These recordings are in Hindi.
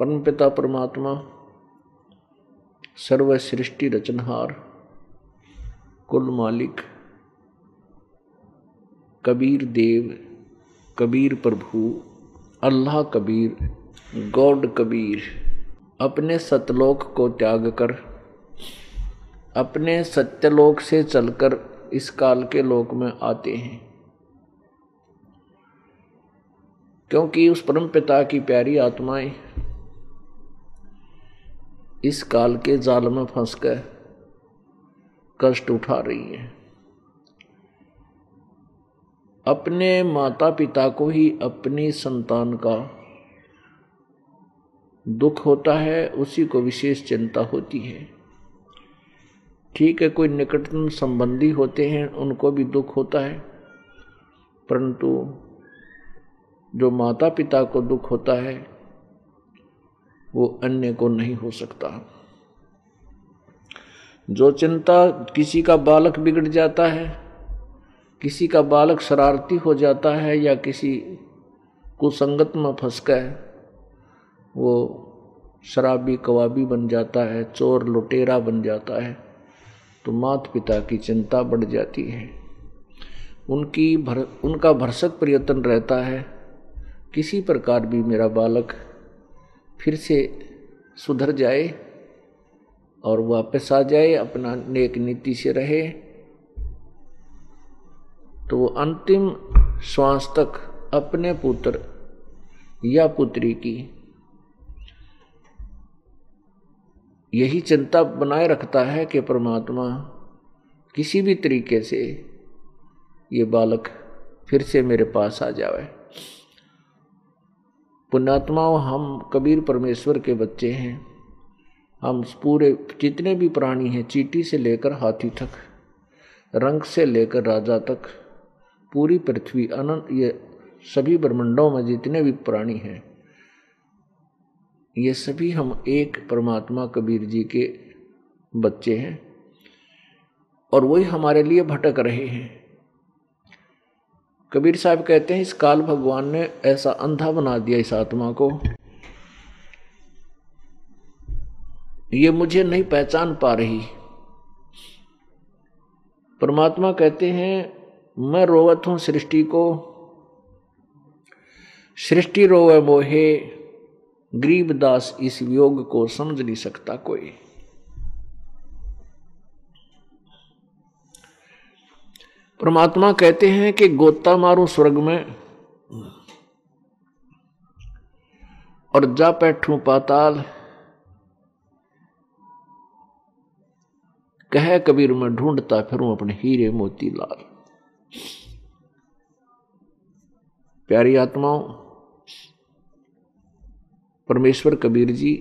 परमपिता परमात्मा सर्व सृष्टि रचनहार, कुल मालिक, कबीर देव, कबीर प्रभु, अल्लाह कबीर, गॉड कबीर, अपने सतलोक को त्याग कर, अपने सत्यलोक से चलकर इस काल के लोक में आते हैं। क्योंकि उस परम पिता की प्यारी आत्माएँ इस काल के जाल में फंस कर कष्ट उठा रही है। अपने माता पिता को ही अपनी संतान का दुख होता है, उसी को विशेष चिंता होती है। ठीक है, कोई निकटतम संबंधी होते हैं, उनको भी दुख होता है, परंतु जो माता पिता को दुख होता है वो अन्य को नहीं हो सकता। जो चिंता किसी का बालक बिगड़ जाता है, किसी का बालक शरारती हो जाता है या किसी कुसंगत में फंस गए वो शराबी कवाबी बन जाता है, चोर लुटेरा बन जाता है तो मात पिता की चिंता बढ़ जाती है। उनकी भर, उनका भरसक प्रयत्न रहता है। किसी प्रकार भी मेरा बालक फिर से सुधर जाए और वापस आ जाए, अपना नेक नीति से रहे। तो वो अंतिम श्वास तक अपने पुत्र या पुत्री की यही चिंता बनाए रखता है कि परमात्मा किसी भी तरीके से ये बालक फिर से मेरे पास आ जाए पुण्यात्माओं, हम कबीर परमेश्वर के बच्चे हैं। हम पूरे, जितने भी प्राणी हैं, चीटी से लेकर हाथी तक, रंग से लेकर राजा तक, पूरी पृथ्वी, अनंत, ये सभी ब्रह्मंडों में जितने भी प्राणी हैं, ये सभी हम एक परमात्मा कबीर जी के बच्चे हैं। और वही हमारे लिए भटक रहे हैं। कबीर साहब कहते हैं, इस काल भगवान ने ऐसा अंधा बना दिया इस आत्मा को। ये मुझे नहीं पहचान पा रही। परमात्मा कहते हैं, मैं रोवत हूँ सृष्टि को। सृष्टि रोवे मोहे गरीबदास इस योग को समझ नहीं सकता कोई। परमात्मा कहते हैं कि गोता मारू स्वर्ग में, और जा बैठू पाताल। कह कबीर, में ढूंढता फिरूं अपने हीरे मोती लाल प्यारी आत्माओं, परमेश्वर कबीर जी,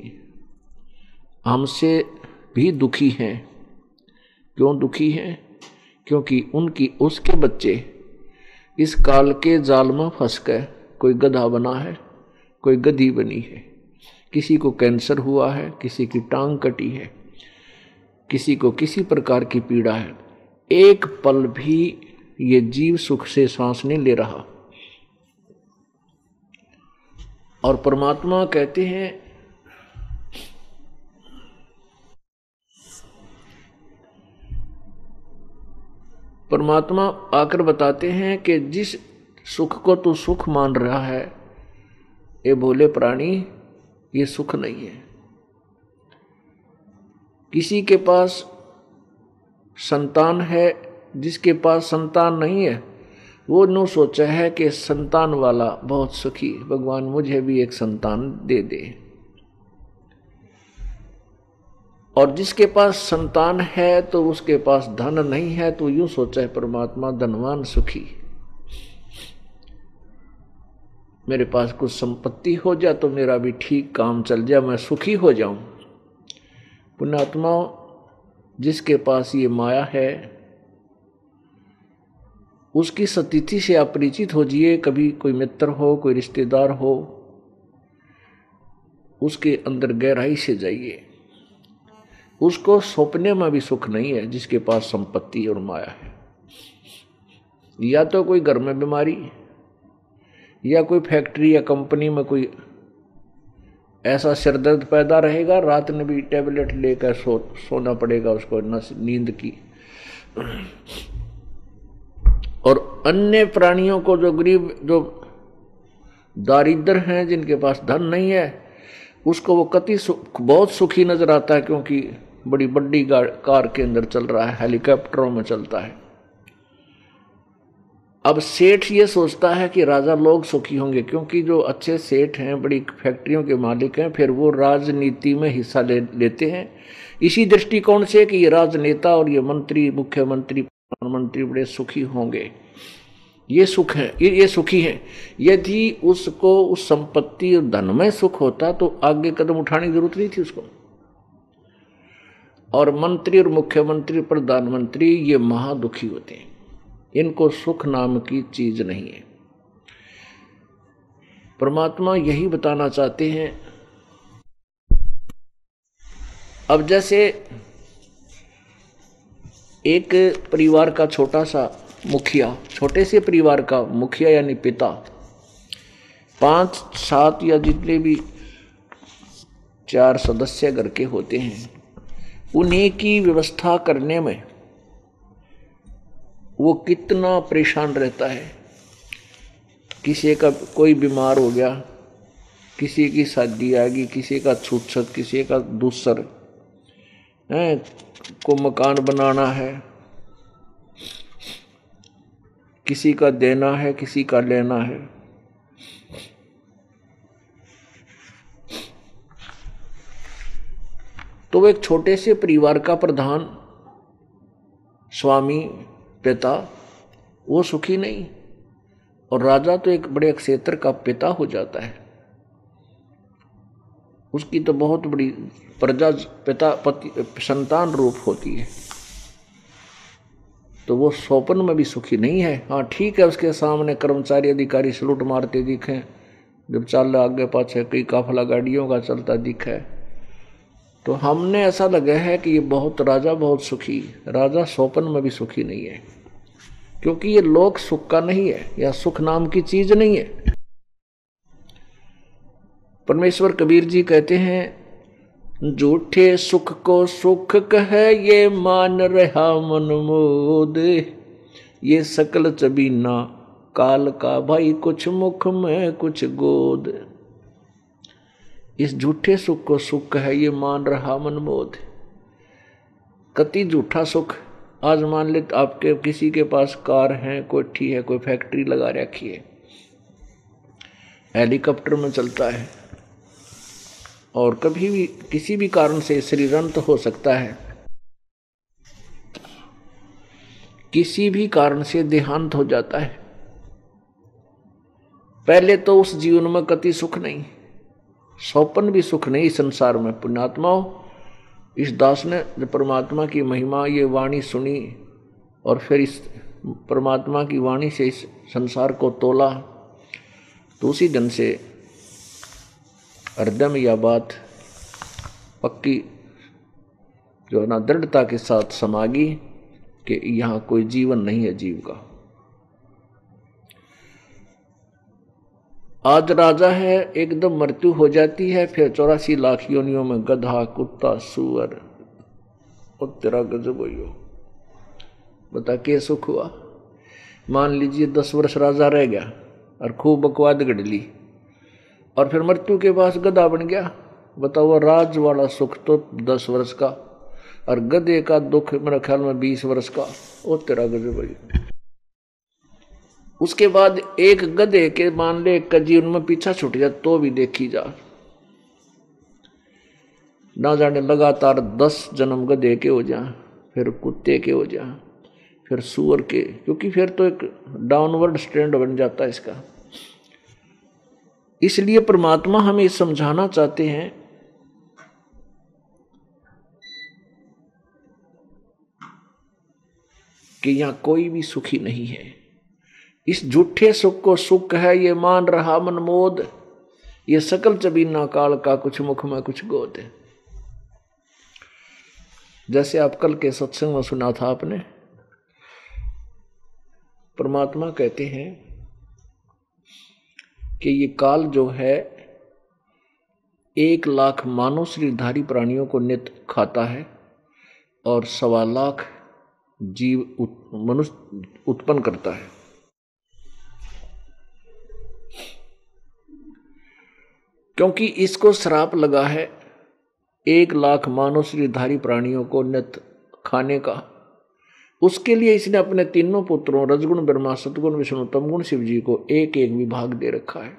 हमसे भी दुखी हैं। क्यों दुखी हैं? क्योंकि उनकी, उसके बच्चे इस काल के जाल में फंस गए। कोई गधा बना है, कोई गधी बनी है। किसी को कैंसर हुआ है, किसी की टांग कटी है, किसी को किसी प्रकार की पीड़ा है। एक पल भी ये जीव सुख से सांस नहीं ले रहा। और परमात्मा कहते हैं परमात्मा आकर बताते हैं कि जिस सुख को तू सुख मान रहा है ये भोले प्राणी, ये सुख नहीं है। किसी के पास संतान है, जिसके पास संतान नहीं है, वो नो सोचा है कि संतान वाला बहुत सुखी भगवान, मुझे भी एक संतान दे दे। और जिसके पास संतान है तो उसके पास धन नहीं है तो यूँ सोचा है, परमात्मा धनवान सुखी। मेरे पास कुछ संपत्ति हो जाए तो मेरा भी ठीक काम चल जाए, मैं सुखी हो जाऊँ। पुण्यात्मा जिसके पास ये माया है, उसकी सतिथि से आप परिचित हो जिए, कभी कोई मित्र हो, कोई रिश्तेदार हो, उसके अंदर गहराई से जाइए। उसको सौंपने में भी सुख नहीं है जिसके पास संपत्ति और माया है। या तो कोई घर में बीमारी, या कोई फैक्ट्री या कंपनी में कोई ऐसा सिरदर्द पैदा रहेगा, रात में भी टेबलेट लेकर सो, सोना पड़ेगा उसको नींद की। और अन्य प्राणियों को जो गरीब, जो दारिद्र हैं, जिनके पास धन नहीं है, उसको वो कति सुख बहुत सुखी नज़र आता है क्योंकि बड़ी बड़ी कार के अंदर चल रहा है हेलीकॉप्टरों में चलता है। अब सेठ ये सोचता है कि राजा लोग सुखी होंगे क्योंकि जो अच्छे सेठ हैं बड़ी फैक्ट्रियों के मालिक हैं फिर वो राजनीति में हिस्सा ले लेते हैं। इसी दृष्टिकोण से कि ये राजनेता और ये मंत्री मुख्यमंत्री प्रधानमंत्री बड़े सुखी होंगे। ये सुख है ये, ये सुखी है। यदि उसको उस संपत्ति और धन में सुख होता तो आगे कदम उठाने की ज़रूरत नहीं थी उसको। और मंत्री और मुख्यमंत्री, प्रधानमंत्री, ये महादुखी होते हैं। इनको सुख नाम की चीज़ नहीं है। परमात्मा यही बताना चाहते हैं। अब जैसे एक परिवार का छोटा सा मुखिया, छोटे से परिवार का मुखिया यानी पिता, पाँच, सात या जितने भी चार सदस्य घर के होते हैं उन्हीं की व्यवस्था करने में वो कितना परेशान रहता है। किसी का कोई बीमार हो गया, किसी की शादी आ गई, किसी का छूट किसी का दूसर, है, को मकान बनाना है, किसी का देना है, किसी का लेना है। तो वो एक छोटे से परिवार का प्रधान स्वामी पिता, वो सुखी नहीं। और राजा तो एक बड़े क्षेत्र का पिता हो जाता है। उसकी तो बहुत बड़ी प्रजा, पिता, पति, संतान रूप होती है। तो वो स्वप्न में भी सुखी नहीं है। हाँ ठीक है, उसके सामने कर्मचारी अधिकारी सलूट मारते दिखे। जब चल आगे पाछे कई काफला गाड़ियों का चलता दिखा। तो हमने ऐसा लगा है कि ये बहुत, राजा बहुत सुखी, राजा स्वपन में भी सुखी नहीं है, क्योंकि ये लोक सुख का नहीं है, या सुख नाम की चीज़ नहीं है। परमेश्वर कबीर जी कहते हैं झूठे सुख को सुख कहे ये मान रहा मनमोद, ये सकल चबीना, काल का भाई कुछ मुख में कुछ गोद। इस झूठे सुख को सुख है, ये मान रहा मनमोद। कति झूठा सुख, आज मान ले आपके किसी के पास कार है कोठी है, कोई फैक्ट्री लगा रखी है। हेलीकॉप्टर में चलता है। और कभी भी, किसी भी कारण से शरीर अंत हो सकता है। किसी भी कारण से देहांत हो जाता है। पहले तो उस जीवन में कति सुख नहीं। सौपन भी सुख नहीं संसार में। पुण्यात्मा हो। इस दास ने परमात्मा की महिमा, ये वाणी सुनी और फिर इस परमात्मा की वाणी से इस संसार को तोला तो उसी दिन से हृदय यह बात पक्की, जो है ना दृढ़ता के साथ समागी कि यहाँ कोई जीवन नहीं है जीव का। आज राजा है, एकदम मृत्यु हो जाती है, फिर चौरासी लाख योनियों में गधा, कुत्ता, सुअर। और तेरा गजब हो बता, के सुख हुआ? मान लीजिए दस वर्ष राजा रह गया और खूब बकवाद गढ़ ली और फिर मृत्यु के पास गधा बन गया। बताओ राज वाला सुख तो दस वर्ष का और गधे का दुख मेरे ख्याल में बीस वर्ष का। वो तेरा गजब उसके बाद एक गधे के मान ले एक का जीवन में पीछा छूट जाए तो भी देखी जा। ना जाने लगातार दस जन्म गधे के हो जा फिर कुत्ते के हो जा फिर सुअर के, क्योंकि फिर तो एक डाउनवर्ड स्टैंड बन जाता है इसका। इसलिए परमात्मा हमें समझाना चाहते हैं, कि यहाँ कोई भी सुखी नहीं है। इस झूठे सुख को सुख है ये मान रहा मनमोद ये सकल चबीना काल का कुछ मुख में कुछ गोद है। जैसे आप कल के सत्संग में सुना था आपने परमात्मा कहते हैं कि ये काल जो है एक लाख मानव श्रीधारी प्राणियों को नित खाता है और सवा लाख जीव उत, मनुष्य उत्पन्न करता है। क्योंकि इसको श्राप लगा है एक लाख मानव शरीरधारी प्राणियों को नित खाने का। उसके लिए इसने अपने तीनों पुत्रों, रजगुण, ब्रह्मा, सतगुण, विष्णु, तमगुण शिव जी को एक एक विभाग दे रखा है।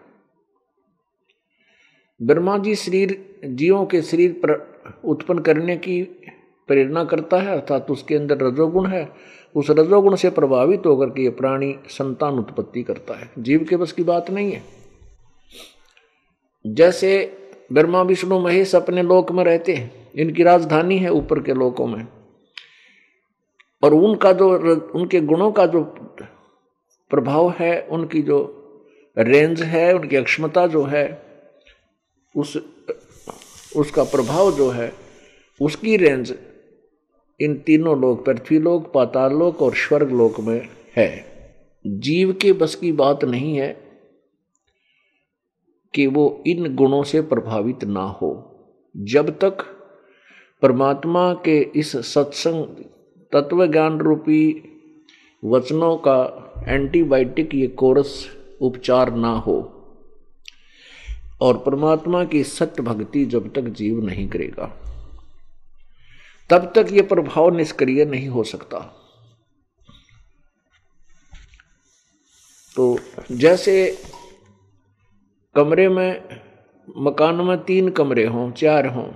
ब्रह्मा जी शरीर, जीवों के शरीर पर, उत्पन्न करने की प्रेरणा करता है, अर्थात उसके अंदर रजोगुण है। उस रजोगुण से प्रभावित होकर के ये प्राणी संतान उत्पत्ति करता है। जीव के बस की बात नहीं है। जैसे ब्रह्मा, विष्णु, महेश अपने लोक में रहते हैं, इनकी राजधानी है ऊपर के लोकों में। और उनका जो उनके गुणों का जो प्रभाव है, उनकी जो रेंज है, उनकी अक्षमता जो है, उस, उसका प्रभाव जो है, उसकी रेंज इन तीनों लोक, पृथ्वी लोक, पाताल लोक और स्वर्ग लोक में है। जीव के बस की बात नहीं है कि वो इन गुणों से प्रभावित ना हो। जब तक परमात्मा के इस सत्संग तत्व ज्ञान रूपी वचनों का एंटीबायोटिक ये कोरस उपचार ना हो और परमात्मा की सत्य भक्ति जब तक जीव नहीं करेगा, तब तक ये प्रभाव निष्क्रिय नहीं हो सकता। तो जैसे कमरे में, मकान में तीन कमरे हों, चार हों,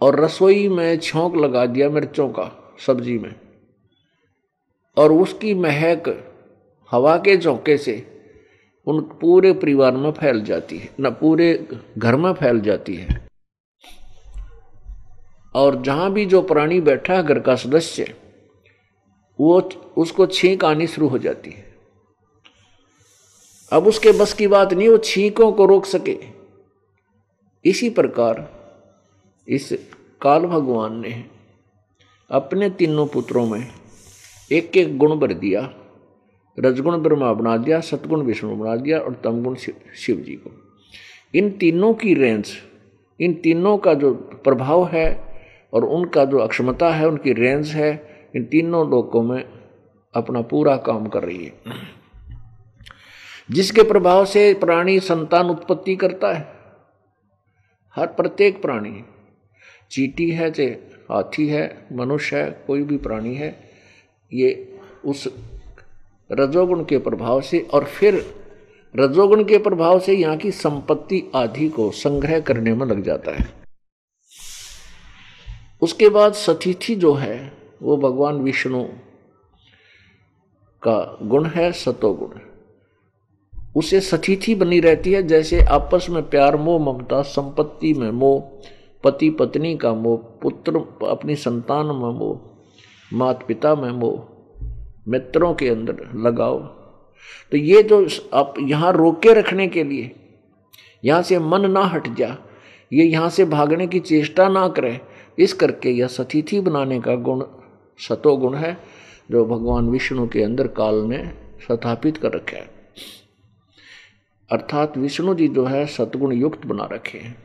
और रसोई में छोंक लगा दिया मिर्चों का सब्ज़ी में, और उसकी महक हवा के झोंके से उन पूरे परिवार में फैल जाती है, न पूरे घर में फैल जाती है। और जहाँ भी जो प्राणी बैठा है, घर का सदस्य, वो उसको छींक आनी शुरू हो जाती है। अब उसके बस की बात नहीं, वो छींकों को रोक सके। इसी प्रकार इस काल भगवान ने अपने तीनों पुत्रों में एक एक गुण भर दिया। रजगुण ब्रह्मा बना दिया, सतगुण विष्णु बना दिया और तमगुण शिव जी को। इन तीनों की रेंज इन तीनों का जो प्रभाव है और उनका जो अक्षमता है, उनकी रेंज है, इन तीनों लोगों में अपना पूरा काम कर रही है। जिसके प्रभाव से प्राणी संतान उत्पत्ति करता है। हर प्रत्येक प्राणी, चीटी है चाहे हाथी है, मनुष्य है, कोई भी प्राणी है, ये उस रजोगुण के प्रभाव से और फिर रजोगुण के प्रभाव से यहाँ की संपत्ति आदि को संग्रह करने में लग जाता है। उसके बाद सतिथि जो है, वो भगवान विष्णु का गुण है, सतोगुण। उसे सतिथि बनी रहती है, जैसे आपस में प्यार, मोह, ममता, संपत्ति में मोह, पति, पत्नी का मोह, पुत्र, अपनी संतान में मोह माता पिता में मोह, मित्रों के अंदर लगाओ तो ये जो आप यहाँ रोके रखने के लिए, यहाँ से मन ना हट जा, ये यहाँ से भागने की चेष्टा ना करे, इस करके यह सतिथि बनाने का गुण, सतो गुण है, जो भगवान विष्णु के अंदर काल ने स्थापित कर रखा है। अर्थात विष्णु जी जो है सतगुण युक्त बना रखे हैं।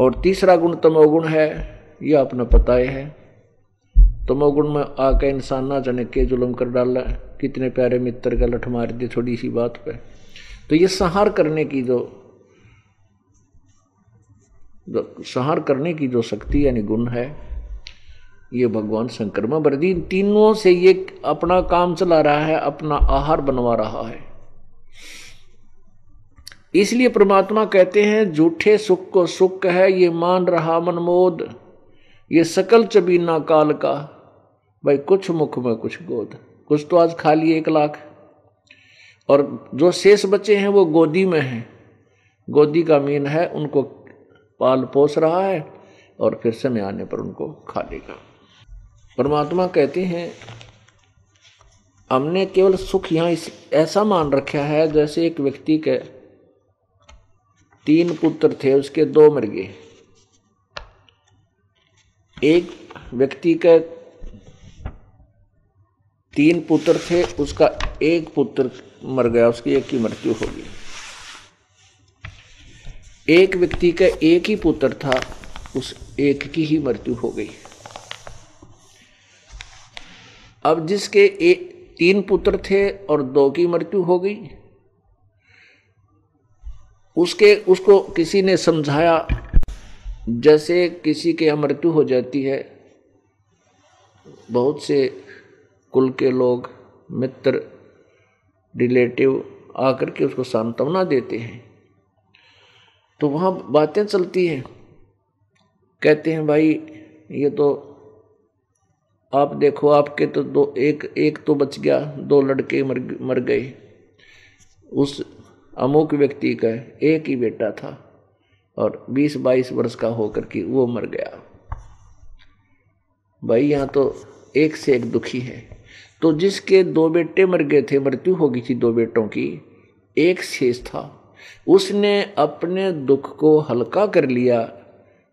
और तीसरा गुण तमोगुण है, यह अपना पता है तमोगुण में आकर इंसान ना जाने के जुलम कर डाला कितने प्यारे मित्र का लठ मार दी थोड़ी सी बात पे। तो ये संहार करने की जो संहार करने की जो शक्ति यानी गुण है, ये भगवान शंकर में बरदी। तीनों से ये अपना काम चला रहा है, अपना आहार बनवा रहा है। इसलिए परमात्मा कहते हैं, झूठे सुख को सुख है, ये मान रहा मनमोद। ये सकल चबीना काल का। भाई, कुछ मुख में कुछ गोद। कुछ तो आज खा लिए एक लाख। और जो शेष बचे हैं, वो गोदी में हैं। गोदी का मीन है, उनको पाल पोस रहा है, और फिर समय आने पर उनको खा लेगा। परमात्मा कहते हैं, हमने केवल सुख यहाँ ऐसा मान रखा है, जैसे एक व्यक्ति के तीन पुत्र थे, उसके दो मर गए। एक व्यक्ति का तीन पुत्र थे, उसका एक पुत्र मर गया, उसकी एक की मृत्यु हो गई। एक व्यक्ति का एक ही पुत्र था, उस एक की ही मृत्यु हो गई। अब जिसके एक तीन पुत्र थे और दो की मृत्यु हो गई उसके, उसको किसी ने समझाया, जैसे किसी के यहाँ मृत्यु हो जाती है, बहुत से कुल के लोग, मित्र, रिलेटिव आकर के उसको सांत्वना देते हैं। तो वहाँ बातें चलती हैं। कहते हैं, भाई, ये तो आप देखो, आपके तो दो, एक एक तो बच गया, दो लड़के मर मर गए। उस अमुक व्यक्ति का एक ही बेटा था और 20-22 वर्ष का होकर के वो मर गया। भाई, यहाँ तो एक से एक दुखी है। तो जिसके दो बेटे मर गए थे, मृत्यु हो गई थी दो बेटों की, एक शेष था। उसने अपने दुख को हल्का कर लिया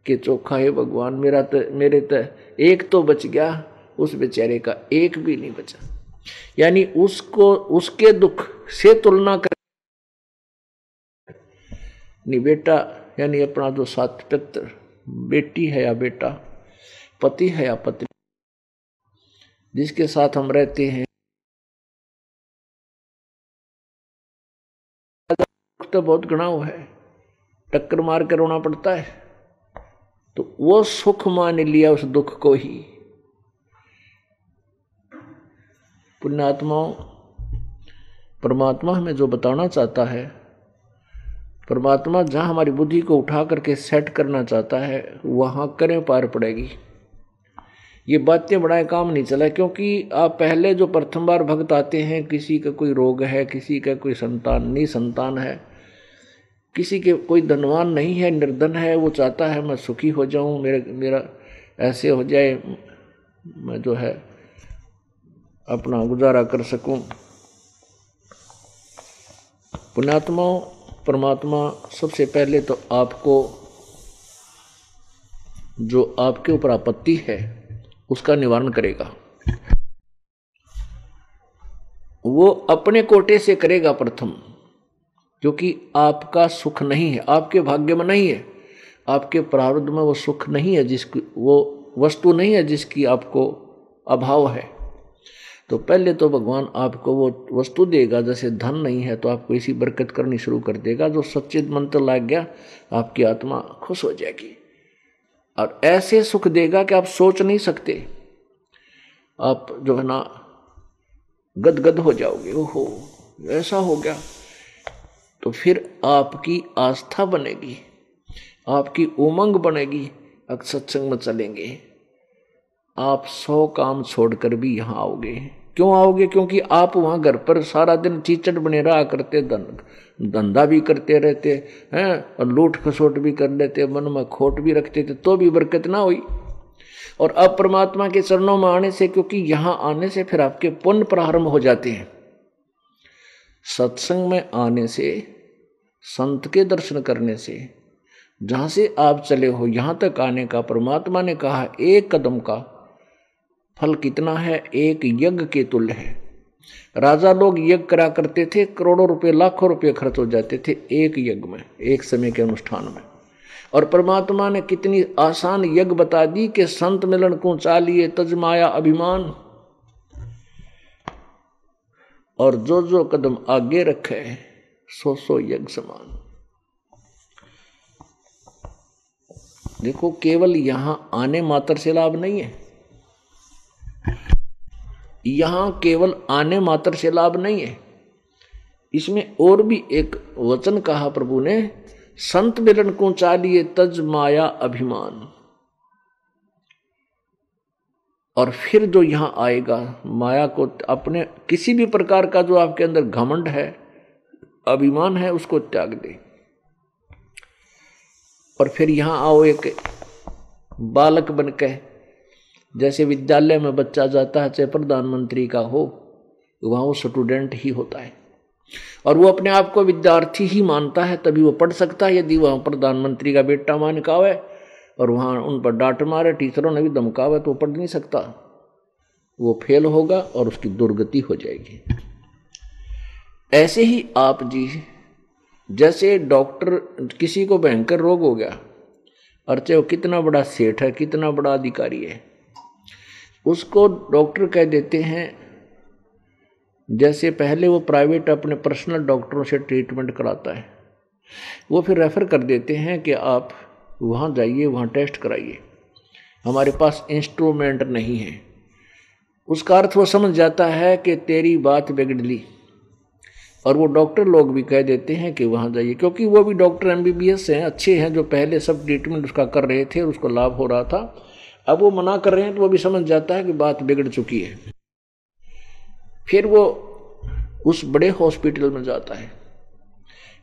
कि चोखा है भगवान, मेरा तो मेरे तो एक तो बच गया, उस बेचारे का एक भी नहीं बचा। यानी उसको, उसके दुख से तुलना कर नहीं बेटा, यानी अपना जो सात पित्र, बेटी है या बेटा, पति है या पत्नी, जिसके साथ हम रहते हैं। तो बहुत गणाव है। टक्कर मार कर रोना पड़ता है। तो वो सुख मान लिया उस दुख को ही। पुण्यात्माओं, परमात्मा हमें जो बताना चाहता है परमात्मा जहाँ हमारी बुद्धि को उठा करके सेट करना चाहता है, वहाँ करें पार पड़ेगी। ये बातें बड़ा काम नहीं चला, क्योंकि आप पहले जो प्रथम बार भक्त आते हैं, किसी का कोई रोग है, किसी का कोई संतान, नहीं संतान है, किसी के कोई धनवान नहीं है, निर्धन है, वो चाहता है मैं सुखी हो जाऊँ, मेरे, मेरा ऐसे हो जाए, मैं जो है अपना गुजारा कर सकूँ। पुण्यात्माओं परमात्मा सबसे पहले तो आपको, जो आपके ऊपर आपत्ति है, उसका निवारण करेगा। वो अपने कोटे से करेगा प्रथम, क्योंकि आपका सुख नहीं है, आपके भाग्य में नहीं है। आपके प्रारब्ध में वो सुख नहीं है जिसकी, वो वस्तु नहीं है जिसकी आपको अभाव है। तो पहले तो भगवान आपको वो वस्तु देगा, जैसे धन नहीं है तो आपको इसी बरकत करनी शुरू कर देगा, जो सच्चित मंत्र लग गया, आपकी आत्मा खुश हो जाएगी। और ऐसे सुख देगा कि आप सोच नहीं सकते। आप जो है ना, गदगद हो जाओगे, ओहो, ऐसा हो गया। तो फिर आपकी आस्था बनेगी, आपकी उमंग बनेगी अक्सत्संग सत्संग में चलेंगे। आप सौ काम छोड़कर भी यहाँ आओगे। क्यों आओगे? क्योंकि आप वहाँ घर पर सारा दिन चीचट बने रहा करते धंधा भी करते रहते, हैं? और लूट खसोट भी कर लेते, मन में खोट भी रखते थे तो भी बरकत ना हुई। और अब परमात्मा के चरणों में आने से, क्योंकि यहाँ आने से फिर आपके पुण्य प्रारंभ हो जाते हैं। सत्संग में आने से, संत के दर्शन करने से, जहाँ से आप चले हो, यहाँ तक आने का परमात्मा ने कहा, एक कदम का फल कितना है? एक यज्ञ के तुल्य है। राजा लोग यज्ञ करा करते थे, करोड़ों रुपए, लाखों रुपए खर्च हो जाते थे एक यज्ञ में, एक समय के अनुष्ठान में। और परमात्मा ने कितनी आसान यज्ञ बता दी कि संत मिलन को चालिए तजमाया अभिमान। और जो जो कदम आगे रखे सो सो यज्ञ समान। देखो, केवल यहाँ आने मात्र से लाभ नहीं है। यहाँ केवल आने मात्र से लाभ नहीं है। इसमें और भी एक वचन कहा प्रभु ने, संत मिलन को चालिए तज माया अभिमान। और फिर जो यहाँ आएगा, माया को अपने किसी भी प्रकार का जो आपके अंदर घमंड है, अभिमान है, उसको त्याग दे। और फिर यहाँ आओ एक बालक बनकर जैसे विद्यालय में बच्चा जाता है, चाहे प्रधानमंत्री का हो, वहाँ वो स्टूडेंट ही होता है। और वो अपने आप को विद्यार्थी ही मानता है, तभी वो पढ़ सकता है, यदि वहाँ प्रधानमंत्री का बेटा मान का है और वहाँ उन पर डांट मारे, टीचरों ने भी धमकावे तो वो पढ़ नहीं सकता। वो फेल होगा और उसकी दुर्गति हो जाएगी। ऐसे ही आप जी, जैसे डॉक्टर, किसी को भयंकर रोग हो गया, और चाहे वो कितना बड़ा सेठ है, कितना बड़ा अधिकारी है उसको डॉक्टर कह देते हैं, जैसे पहले वो प्राइवेट अपने पर्सनल डॉक्टरों से ट्रीटमेंट कराता है, वो फिर रेफ़र कर देते हैं कि आप वहाँ जाइए, वहाँ टेस्ट कराइए। हमारे पास इंस्ट्रूमेंट नहीं है। उसका अर्थ वो समझ जाता है कि तेरी बात बिगड़ ली। और वो डॉक्टर लोग भी कह देते हैं कि वहाँ जाइए, क्योंकि वो भी डॉक्टर एमबीबीएस हैं, अच्छे हैं, जो पहले सब ट्रीटमेंट उसका कर रहे थे और उसको लाभ हो रहा था। अब वो मना कर रहे हैं तो वो भी समझ जाता है कि बात बिगड़ चुकी है। फिर वो उस बड़े हॉस्पिटल में जाता है।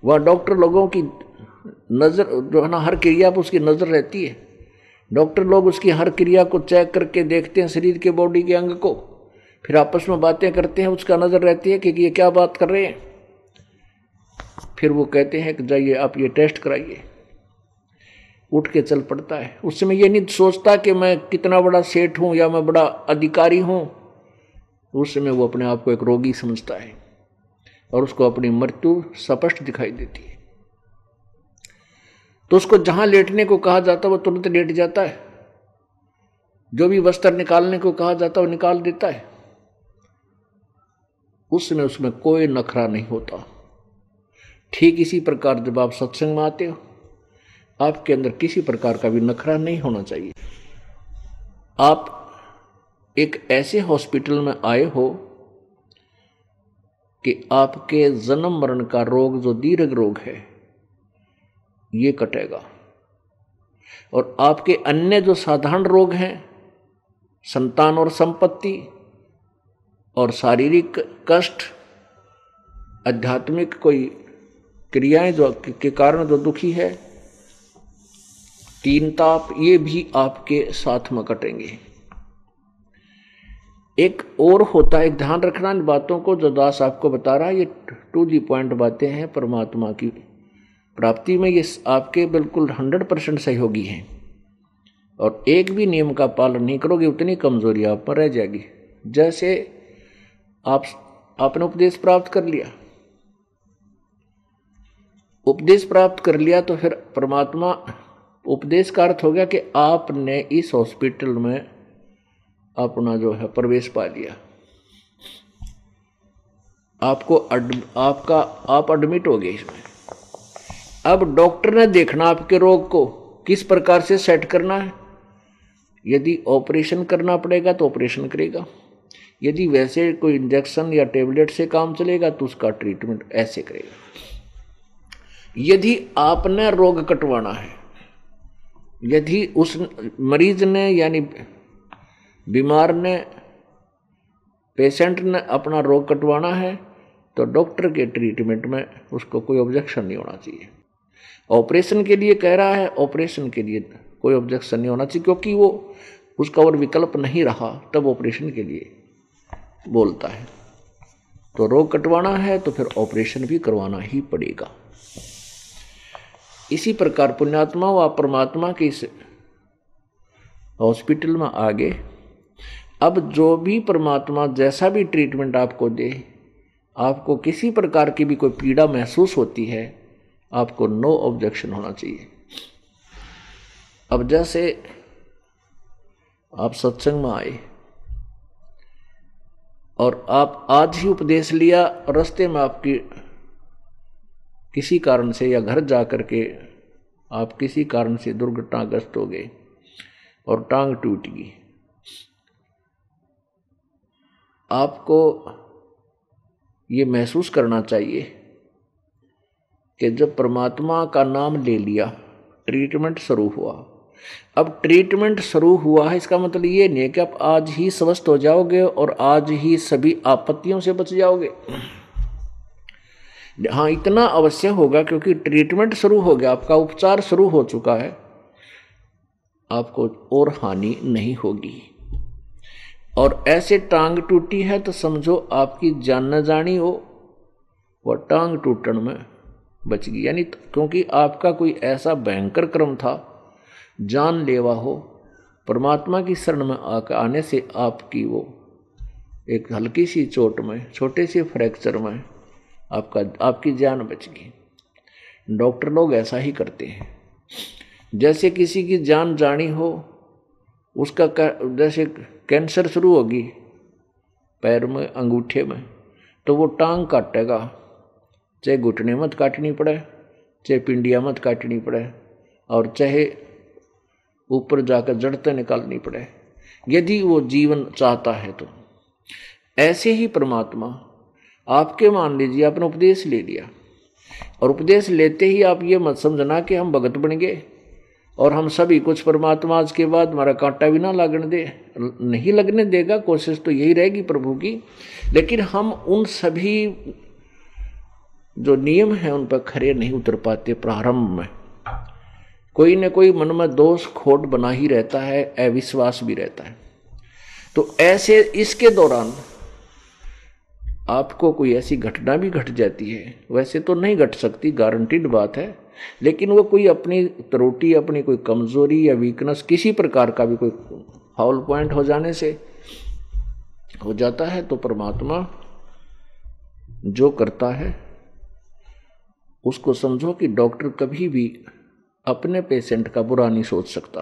वह डॉक्टर लोगों की नज़र, जो है ना, हर क्रिया पर उसकी नज़र रहती है। डॉक्टर लोग उसकी हर क्रिया को चेक करके देखते हैं शरीर के बॉडी के अंग को। फिर आपस में बातें करते हैं, उसका नज़र रहती है कि ये क्या बात कर रहे हैं। फिर वो कहते हैं कि जाइए आप ये टेस्ट कराइए। उठ के चल पड़ता है। उस समय ये नहीं सोचता कि मैं कितना बड़ा सेठ हूँ या मैं बड़ा अधिकारी हूँ। उस समय वो अपने आप को एक रोगी समझता है और उसको अपनी मृत्यु स्पष्ट दिखाई देती है। तो उसको जहाँ लेटने को कहा जाता है, वो तुरंत लेट जाता है। जो भी वस्त्र निकालने को कहा जाता है, वो निकाल देता है। उस समय उसमें कोई नखरा नहीं होता। ठीक इसी प्रकार जब आप सत्संग में आते हो आपके अंदर किसी प्रकार का भी नखरा नहीं होना चाहिए। आप एक ऐसे हॉस्पिटल में आए हो कि आपके जन्म मरण का रोग जो दीर्घ रोग है, ये कटेगा। और आपके अन्य जो साधारण रोग हैं, संतान और संपत्ति और शारीरिक कष्ट, आध्यात्मिक कोई क्रियाएँ जो के कारण जो दुखी है तीन ताप ये भी आपके साथ में कटेंगे। एक और होता है ध्यान रखना इन बातों को, जो दास आपको बता रहा है, ये टू दी पॉइंट बातें हैं परमात्मा की। प्राप्ति में ये आपके बिल्कुल हंड्रेड परसेंट सहयोगी हैं। और एक भी नियम का पालन नहीं करोगे, उतनी कमज़ोरी आप पर रह जाएगी। जैसे आप, आपने उपदेश प्राप्त कर लिया। उपदेश प्राप्त कर लिया तो फिर परमात्मा उपदेश का अर्थ हो गया कि आपने इस हॉस्पिटल में अपना जो है प्रवेश पा लिया। आपको अड, आपका आप एडमिट हो गए इसमें। अब डॉक्टर ने देखना आपके रोग को किस प्रकार से सेट करना है। यदि ऑपरेशन करना पड़ेगा तो ऑपरेशन करेगा। यदि वैसे कोई इंजेक्शन या टेबलेट से काम चलेगा तो उसका ट्रीटमेंट ऐसे करेगा। यदि आपने रोग कटवाना है यदि उस मरीज़ ने, यानी बीमार ने, पेशेंट ने अपना रोग कटवाना है तो डॉक्टर के ट्रीटमेंट में उसको कोई ऑब्जेक्शन नहीं होना चाहिए। ऑपरेशन के लिए कह रहा है, ऑपरेशन के लिए कोई ऑब्जेक्शन नहीं होना चाहिए, क्योंकि वो, उसका और विकल्प नहीं रहा, तब ऑपरेशन के लिए बोलता है। तो रोग कटवाना है तो फिर ऑपरेशन भी करवाना ही पड़ेगा। इसी प्रकार पुण्यात्मा व परमात्मा के इस हॉस्पिटल में आगे, अब जो भी परमात्मा जैसा भी ट्रीटमेंट आपको दे, आपको किसी प्रकार की भी कोई पीड़ा महसूस होती है, आपको नो ऑब्जेक्शन होना चाहिए। अब जैसे आप सत्संग में आए, और आप आज ही उपदेश लिया, रास्ते में आपकी किसी कारण से या घर जा कर के आप किसी कारण से दुर्घटनाग्रस्त हो गए और टांग टूट गई। आपको ये महसूस करना चाहिए कि जब परमात्मा का नाम ले लिया ट्रीटमेंट शुरू हुआ। अब ट्रीटमेंट शुरू हुआ है, इसका मतलब ये नहीं है कि आप आज ही स्वस्थ हो जाओगे और आज ही सभी आपत्तियों से बच जाओगे। हाँ इतना अवश्य होगा क्योंकि ट्रीटमेंट शुरू हो गया, आपका उपचार शुरू हो चुका है। आपको और हानि नहीं होगी। और ऐसे टांग टूटी है तो समझो आपकी जान न जानी हो, वह टांग टूटन में बच गई। यानी क्योंकि आपका कोई ऐसा भयंकर क्रम था, जान लेवा हो, परमात्मा की शरण में आकर आने से आपकी वो एक हल्की सी चोट में, छोटे से फ्रैक्चर में आपका, आपकी जान बच गई। डॉक्टर लोग ऐसा ही करते हैं। जैसे किसी की जान जानी हो, उसका जैसे कैंसर शुरू होगी, पैर में, अंगूठे में तो वो टांग काटेगा। चाहे घुटने मत काटनी पड़े, चाहे पिंडिया मत काटनी पड़े, और चाहे ऊपर जाकर जड़ते निकालनी पड़े। यदि वो जीवन चाहता है तो। ऐसे ही परमात्मा आपके मान लीजिए आपने उपदेश ले लिया। और उपदेश लेते ही आप ये मत समझना कि हम भगत बन गए और हम सभी कुछ परमात्मा आज के बाद हमारा कांटा भी ना लगने दे, नहीं लगने देगा, कोशिश तो यही रहेगी प्रभु की। लेकिन हम उन सभी जो नियम है उन पर खरे नहीं उतर पाते, प्रारंभ में। कोई न कोई मन में दोष खोट बना ही रहता है, अविश्वास भी रहता है। तो ऐसे इसके दौरान आपको कोई ऐसी घटना भी घट जाती है, वैसे तो नहीं घट सकती गारंटीड बात है, लेकिन वो कोई अपनी त्रुटि, अपनी कोई कमज़ोरी या वीकनेस किसी प्रकार का भी कोई फाउल पॉइंट हो जाने से हो जाता है तो परमात्मा जो करता है, उसको समझो कि डॉक्टर कभी भी अपने पेशेंट का बुरा नहीं सोच सकता।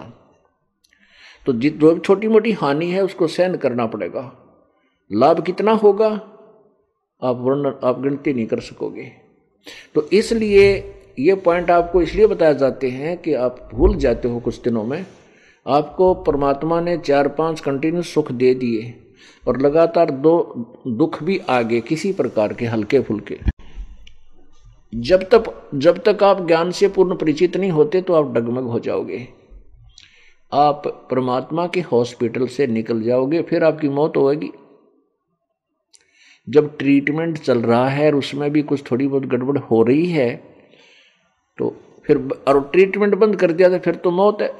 तो जित, जो छोटी मोटी हानि है, उसको सहन करना पड़ेगा। लाभ कितना होगा? आप वर्ण, आप गिनती नहीं कर सकोगे। तो इसलिए ये पॉइंट आपको इसलिए बताए जाते हैं कि आप भूल जाते हो कुछ दिनों में, आपको परमात्मा ने चार पाँच कंटिन्यू सुख दे दिए और लगातार दो दुख भी आगे किसी प्रकार के हल्के फुल्के जब तक जब तक आप ज्ञान से पूर्ण परिचित नहीं होते तो आप डगमग हो जाओगे। आप परमात्मा के हॉस्पिटल से निकल जाओगे, फिर आपकी मौत होगी जब ट्रीटमेंट चल रहा है और उसमें भी कुछ थोड़ी बहुत गड़बड़ हो रही है तो फिर और ट्रीटमेंट बंद कर दिया तो फिर तो मौत है।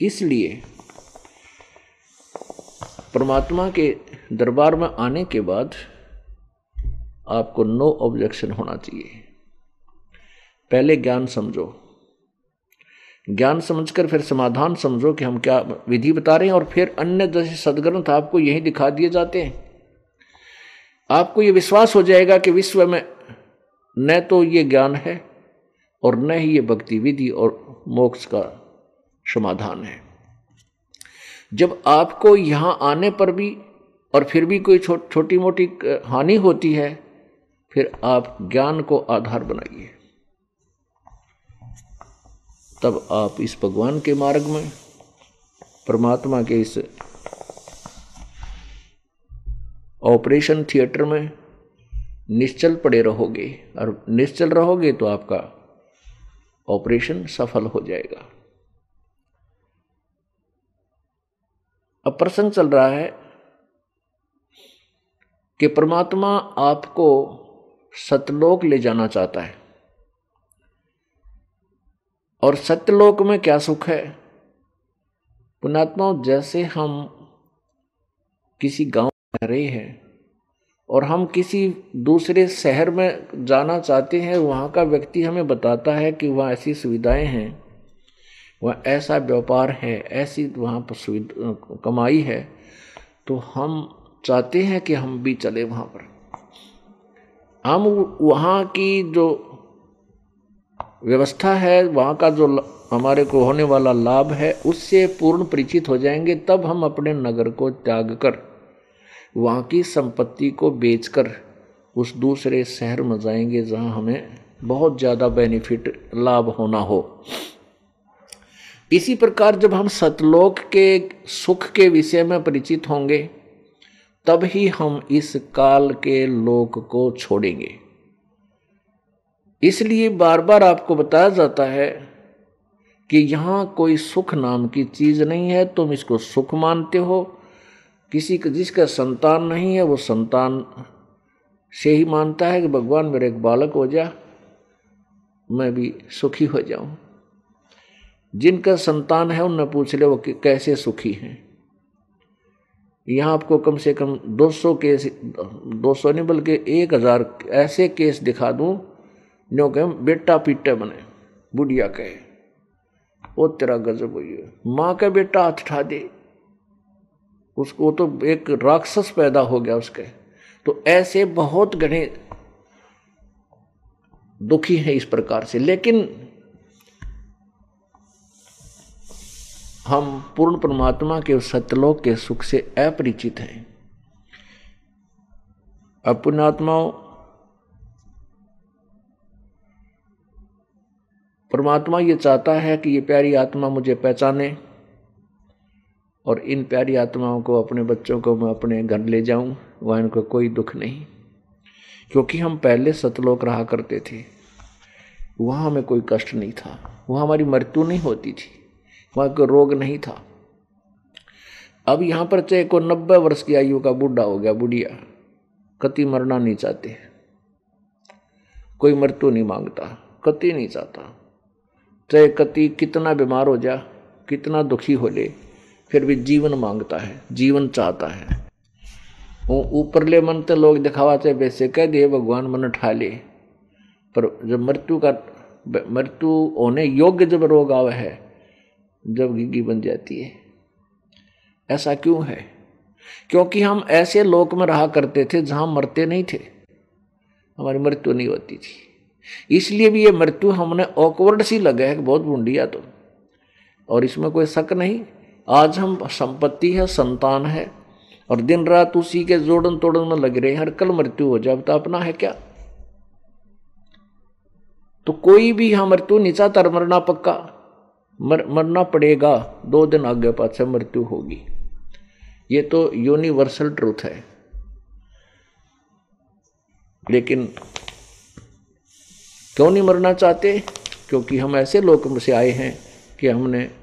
इसलिए परमात्मा के दरबार में आने के बाद आपको नो ऑब्जेक्शन होना चाहिए। पहले ज्ञान समझो। ज्ञान समझकर फिर समाधान समझो कि हम क्या विधि बता रहे हैं और फिर अन्य जैसे सदग्रंथ आपको यही दिखा दिए जाते हैं। आपको ये विश्वास हो जाएगा कि विश्व में न तो ये ज्ञान है और न ही ये भक्ति विधि और मोक्ष का समाधान है। जब आपको यहाँ आने पर भी और फिर भी कोई छो, छोटी मोटी हानि होती है फिर आप ज्ञान को आधार बनाइए। तब आप इस भगवान के मार्ग में परमात्मा के इस ऑपरेशन थिएटर में निश्चल पड़े रहोगे और निश्चल रहोगे तो आपका ऑपरेशन सफल हो जाएगा। अब प्रसंग चल रहा है कि परमात्मा आपको सतलोक ले जाना चाहता है। और सत्यलोक में क्या सुख है? पुणात्मा जैसे हम किसी गाँव में रहे हैं। और हम किसी दूसरे शहर में जाना चाहते हैं, वहाँ का व्यक्ति हमें बताता है कि वहाँ ऐसी सुविधाएँ हैं। वह ऐसा व्यापार है, ऐसी वहाँ पर सुविधा कमाई है। तो हम चाहते हैं कि हम भी चले वहाँ पर। हम वहाँ की जो व्यवस्था है, वहाँ का जो हमारे को होने वाला लाभ है, उससे पूर्ण परिचित हो जाएँगे, तब हम अपने नगर को त्याग कर वहाँ की संपत्ति को बेचकर उस दूसरे शहर में जाएँगे जहाँ हमें बहुत ज़्यादा बेनिफिट लाभ होना हो। इसी प्रकार जब हम सतलोक के सुख के विषय में परिचित होंगे, तब ही हम इस काल के लोक को छोड़ेंगे। इसलिए बार बार आपको बताया जाता है कि यहाँ कोई सुख नाम की चीज़ नहीं है, तुम इसको सुख मानते हो किसी का जिसका संतान नहीं है, वो संतान से ही मानता है कि भगवान मेरे एक बालक हो जा, मैं भी सुखी हो जाऊँ। जिनका संतान है, उनने पूछ ले वो कैसे सुखी हैं? यहाँ आपको कम से कम 200 केस 200 नहीं, बल्कि एक हज़ार ऐसे केस दिखा दूँ, जो कह बेटा पीटे बने, बुढ़िया कहे, वो तेरा गजब हुई है माँ का बेटा हाथ उठा दे। उसको तो एक राक्षस पैदा हो गया उसके। तो ऐसे बहुत घने दुखी हैं इस प्रकार से। लेकिन हम पूर्ण परमात्मा के सतलोक के सुख से अपरिचित हैं। अपुणात्माओं परमात्मा ये चाहता है कि ये प्यारी आत्मा मुझे पहचाने। और इन प्यारी आत्माओं को, अपने बच्चों को मैं अपने घर ले जाऊँ, वह इनको कोई दुख नहीं। क्योंकि हम पहले सतलोक रहा करते थे। वहाँ हमें कोई कष्ट नहीं था। वहाँ हमारी मृत्यु नहीं होती थी। वहाँ कोई रोग नहीं था। अब यहाँ पर चाहे को नब्बे वर्ष की आयु का बूढ़ा हो गया, बुढ़िया, कति मरना नहीं चाहते। कोई मृत्यु नहीं माँगता, कति नहीं चाहता। चाहे कति कितना बीमार हो जा, कितना दुखी हो ले फिर भी जीवन माँगता है, जीवन चाहता है। वो ऊपरले मन तो लोग दिखावाते वैसे कह दिए, भगवान मन उठा ले। पर जब मृत्यु का, मृत्यु होने योग्य जब रोग आवे है, जब गिग्गी बन जाती है। ऐसा क्यों है? क्योंकि हम ऐसे लोक में रहा करते थे जहाँ मरते नहीं थे। हमारी मृत्यु नहीं होती थी। इसलिए भी ये मृत्यु हमने ऑकवर्ड सी लगे है, बहुत बूंडिया तो। और इसमें कोई शक नहीं आज हम संपत्ति है संतान है और दिन रात उसी के जोड़न तोड़न में लग रहे हैं। हर कल मृत्यु हो जाए तो अपना है क्या? तो कोई भी यहाँ मृत्यु नीचा तर मरना पक्का। मर, मरना पड़ेगा दो दिन आगे पास मृत्यु होगी। ये तो यूनिवर्सल ट्रूथ है। लेकिन क्यों नहीं मरना चाहते? क्योंकि हम ऐसे लोग से आए हैं कि हमने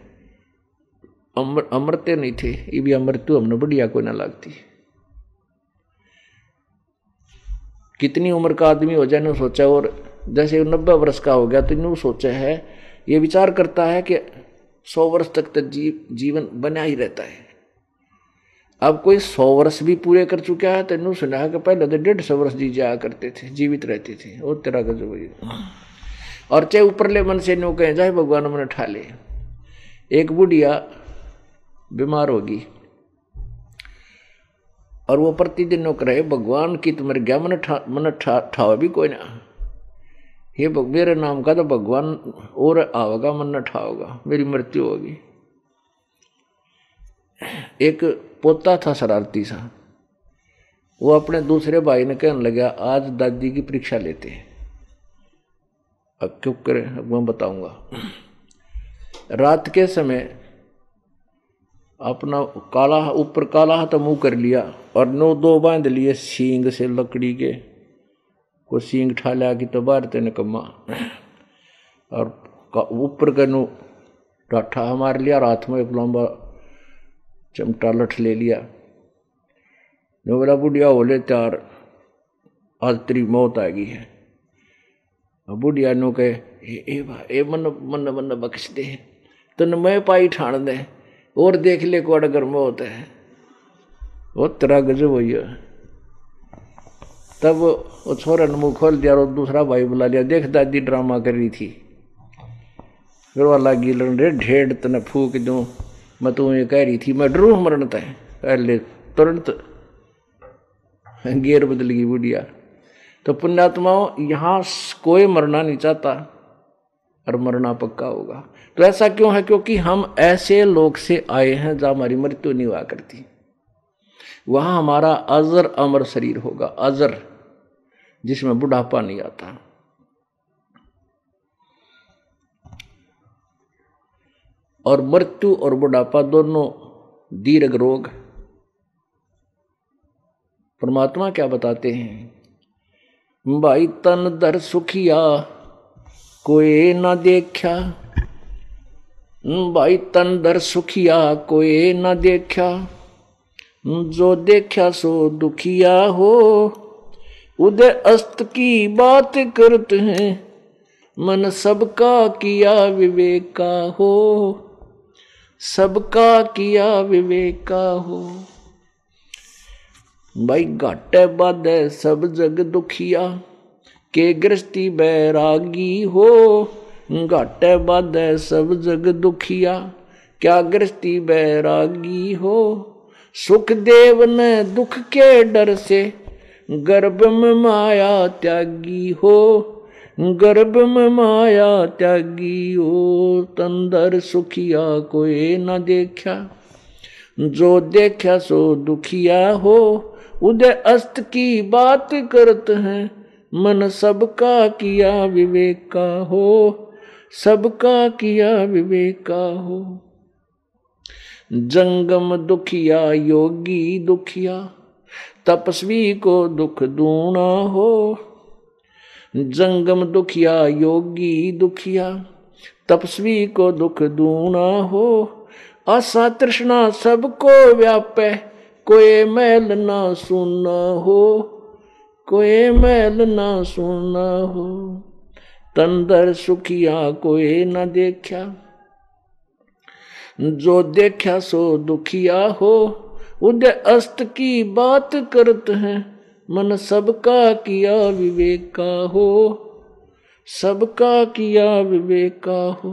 अमर अमरते नहीं थे ये भी अमृत्यु हमने बढ़िया कोई ना लगती। कितनी उम्र का आदमी हो जाए सोचा और जैसे नब्बे वर्ष का हो गया तो इन सोचा है ये विचार करता है कि सौ वर्ष तक तो जी, जीवन बना ही रहता है। अब कोई सौ वर्ष भी पूरे कर चुका है तेन सुना है कि पहले तो डेढ़ सौ वर्ष जी जाया करते थे जीवित रहते थे वो तेरा गजब और चाहे ऊपरले मन से नो कहें जाए भगवान मन ठा ले एक बुढ़िया बीमार होगी। और वो प्रतिदिन नो करे भगवान की तुम्हारे गया मन मन ठावा भी कोई ना। ये मेरे नाम का तो भगवान और आओगा मन न मेरी मृत्यु होगी। एक पोता था शरारती सा। वो अपने दूसरे भाई ने कहने लगा, आज दादी की परीक्षा लेते हैं। अब क्यों करें? अब मैं बताऊँगा। रात के समय अपना काला ऊपर काला हाथ मुँह कर लिया और नो दो बाँध लिए सींग से लकड़ी के। को सींग ठा लिया कि तो बार तेने कमा। और ऊपर के नु टाठा मार लिया रात में एक लंबा चमटा लठ ले लिया। नो बोला बुढ़िया हो ले त्यार आज तेरी मौत आ गई है। बुढ़िया नो कहे ए, ए, ए मन मन मन बख्श दे तन मैं पाई ठाण दे। और देख ले को अगर मौत है। वो तेरा गजब है तब वो छोरन मुँह खोल दिया और दूसरा भाई बुला लिया। देख दादी ड्रामा कर रही थी। फिर वो लगी लड़े ढेड़ तने फूक दूँ। मैं तुम्हें कह रही थी, मैं डरू मरण तय। पहले तुरंत गेर बदल गई बुढ़िया। तो पुण्यात्माओं, यहाँ कोई मरना नहीं चाहता, और मरना पक्का होगा। तो ऐसा क्यों है? क्योंकि हम ऐसे लोग से आए हैं जहाँ हमारी मृत्यु नहीं हुआ करती। वहाँ हमारा अजर अमर शरीर होगा, अजर, जिसमें बुढ़ापा नहीं आता। और मृत्यु और बुढ़ापा दोनों दीर्घ रोग परमात्मा क्या बताते हैं? भाई तन दर सुखिया, कोई ना देखा भाई तंदर सुखिया कोई न देखा। जो देखा सो दुखिया हो। उदय अस्त की बात करते हैं। मन सबका किया विवेका हो। सबका किया विवेका हो। भाई घाटे बाधे सब जग दुखिया। के गृहस्थी बैरागी हो। घाटे बाधे सब जग दुखिया। क्या गृष्टि बैरागी हो? सुखदेव ने दुख के डर से। गर्भ में माया त्यागी हो। गर्भ में माया त्यागी ओ तंदर सुखिया कोई न देखा जो देखा सो दुखिया हो। उदय अस्त की बात करते हैं, मन सबका किया विवेक हो। सबका किया विवेका हो। जंगम दुखिया, योगी दुखिया, तपस्वी को दुख दूना हो। जंगम दुखिया, योगी दुखिया, तपस्वी को दुख दूना हो। आशा तृष्णा सबको व्यापे, कोई मैल ना सुना हो। कोई मैल ना सुना हो। तंदर सुखिया कोई न देखा जो देखा सो दुखिया हो, उदय अस्त की बात करते हैं। मन सबका किया विवेक का हो, सबका किया विवेक का हो।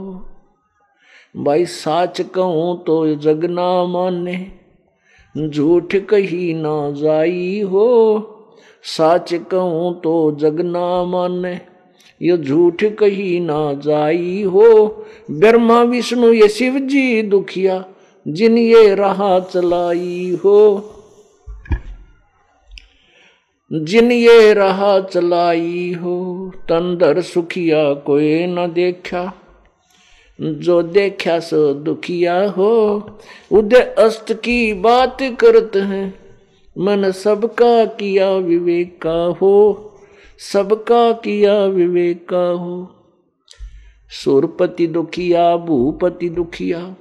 भाई साच कहूँ तो जग ना माने, झूठ कही ना जाई हो। साच कहूँ तो जग ना माने ये झूठ कही ना जाई हो। ब्रह्मा, विष्णु, ये शिव जी दुखिया, जिन ये रहा चलाई हो। जिन ये रहा चलाई हो, तंदर सुखिया कोई न देखा। जो देखा सो दुखिया हो। उदय अस्त की बात करते हैं, मन सबका किया विवेक हो। सबका किया विवेक का हो। सुरपति दुखिया, भूपति दुखिया,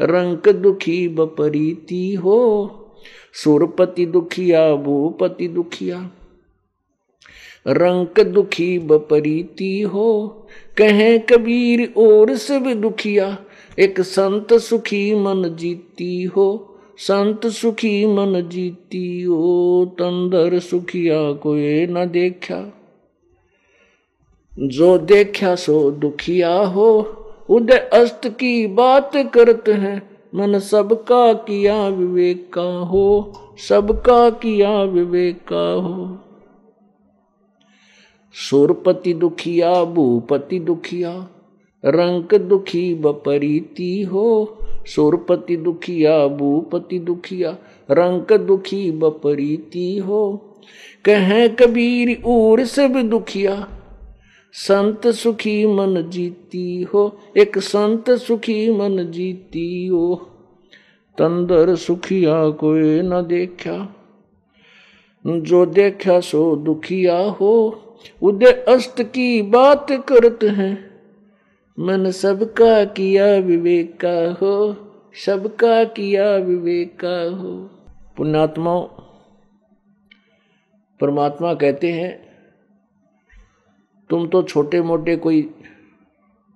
रंक दुखी बपरीति हो। सुरपति दुखिया, भूपति दुखिया, रंक दुखी बपरीति हो। कहे कबीर और सब दुखिया, एक संत सुखी मन जीती हो। संत सुखी मन जीती ओ तंदर सुखिया कोई न देखा। जो देखा सो दुखिया हो, उदय अस्त की बात करते हैं। मन सबका किया विवेक का हो, सबका किया विवेक का हो। सुरपति दुखिया, भूपति दुखिया, रंक दुखी बपरीति हो। सुरपति दुखिया भूपति दुखिया, रंक दुखी बपरीति हो। कहे कबीर और सब दुखिया, संत सुखी मन जीती हो। एक संत सुखी मन जीती हो। तंदर सुखिया कोई न देखा, जो देखा सो दुखिया हो। उदय अस्त की बात करते हैं। मन सबका किया विवेक का हो, सबका किया विवेक का हो। पुण्यात्मा परमात्मा कहते हैं, तुम तो छोटे मोटे कोई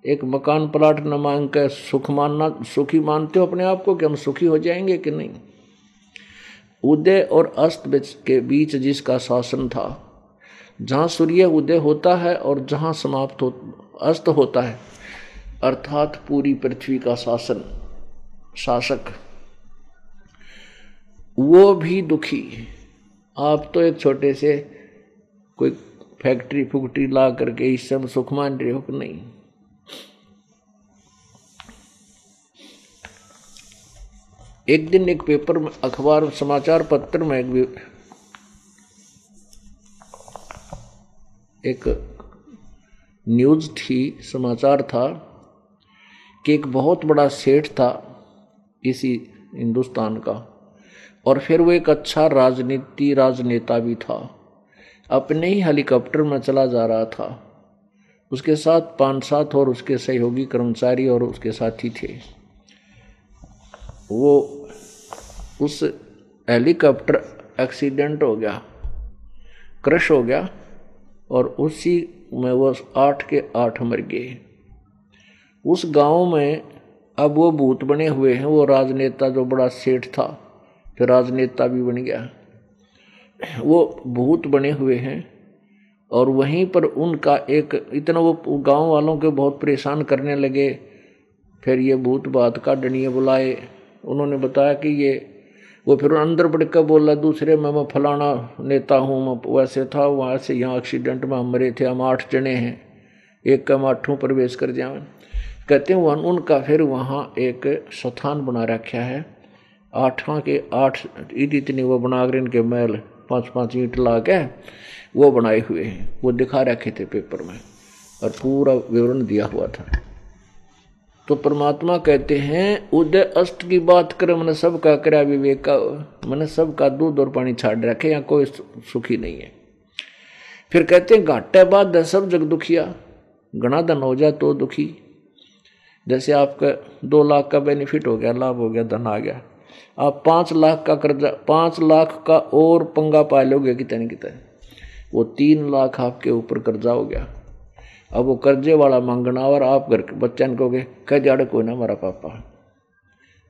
एक मकान प्लाट न मांग कर सुख मानना, सुखी मानते हो अपने आप को कि हम सुखी हो जाएँगे कि नहीं? उदय और अस्त के बीच जिसका शासन था, जहाँ सूर्य उदय होता है और जहाँ समाप्त हो, अस्त होता है। अर्थात पूरी पृथ्वी का शासन, शासक। वो भी दुखी। आप तो एक छोटे से कोई फैक्ट्री फुकट्री ला करके इस सब सुख मान रहे हो कि नहीं? एक दिन एक पेपर में, अखबार समाचार पत्र में एक एक न्यूज़ थी, समाचार था कि एक बहुत बड़ा सेठ था इसी हिंदुस्तान का, और फिर वो एक अच्छा राजनीति राजनेता भी था। अपने ही हेलीकॉप्टर में चला जा रहा था। उसके साथ पाँच सात और उसके सहयोगी कर्मचारी और उसके साथी थे। वो उस हेलीकॉप्टर एक्सीडेंट हो गया, क्रश हो गया, और उसी में वो आठ के आठ मर गए। उस गाँव में अब वो भूत बने हुए हैं। वो राजनेता जो बड़ा सेठ था फिर राजनेता भी बन गया। वो भूत बने हुए हैं और वहीं पर उनका एक, इतना वो गाँव वालों के बहुत परेशान करने लगे। फिर ये भूत बात का डनिए बुलाए। उन्होंने बताया कि ये, वो फिर अंदर बढ़ कर बोला, दूसरे में मैं फलाना नेता हूँ, मैं वैसे था, वहाँ से यहाँ एक्सीडेंट में हम मरे थे, हम आठ जने हैं। एक का आठों प्रवेश कर जाए। कहते हैं वन उनका फिर वहाँ एक स्थान बना रखा है। आठा के आठ इतनी इतनी, वो बना कर इनके महल पाँच पाँच ईंट ला के वो बनाए हुए हैं। वो दिखा रखे थे पेपर में और पूरा विवरण दिया हुआ था। तो परमात्मा कहते हैं, उदय अष्ट की बात करे, मैंने सबका करा विवेक का मैंने सबका दूध और पानी छाड़ रखे या कोई सुखी नहीं है। फिर कहते हैं, घाटे बाद सब जग दुखिया, घना धन हो जाए तो दुखी। जैसे आपका दो लाख का बेनिफिट हो गया, लाभ हो गया, धन आ गया। आप पाँच लाख का कर्जा, पाँच लाख का और पंगा पा लोगे कितने कितने। वो तीन लाख आपके ऊपर कर्जा हो गया। अब वो कर्जे वाला मांगना और आप घर के बच्चा ने कहोगे, कह जाड़े, कोई ना हमारा पापा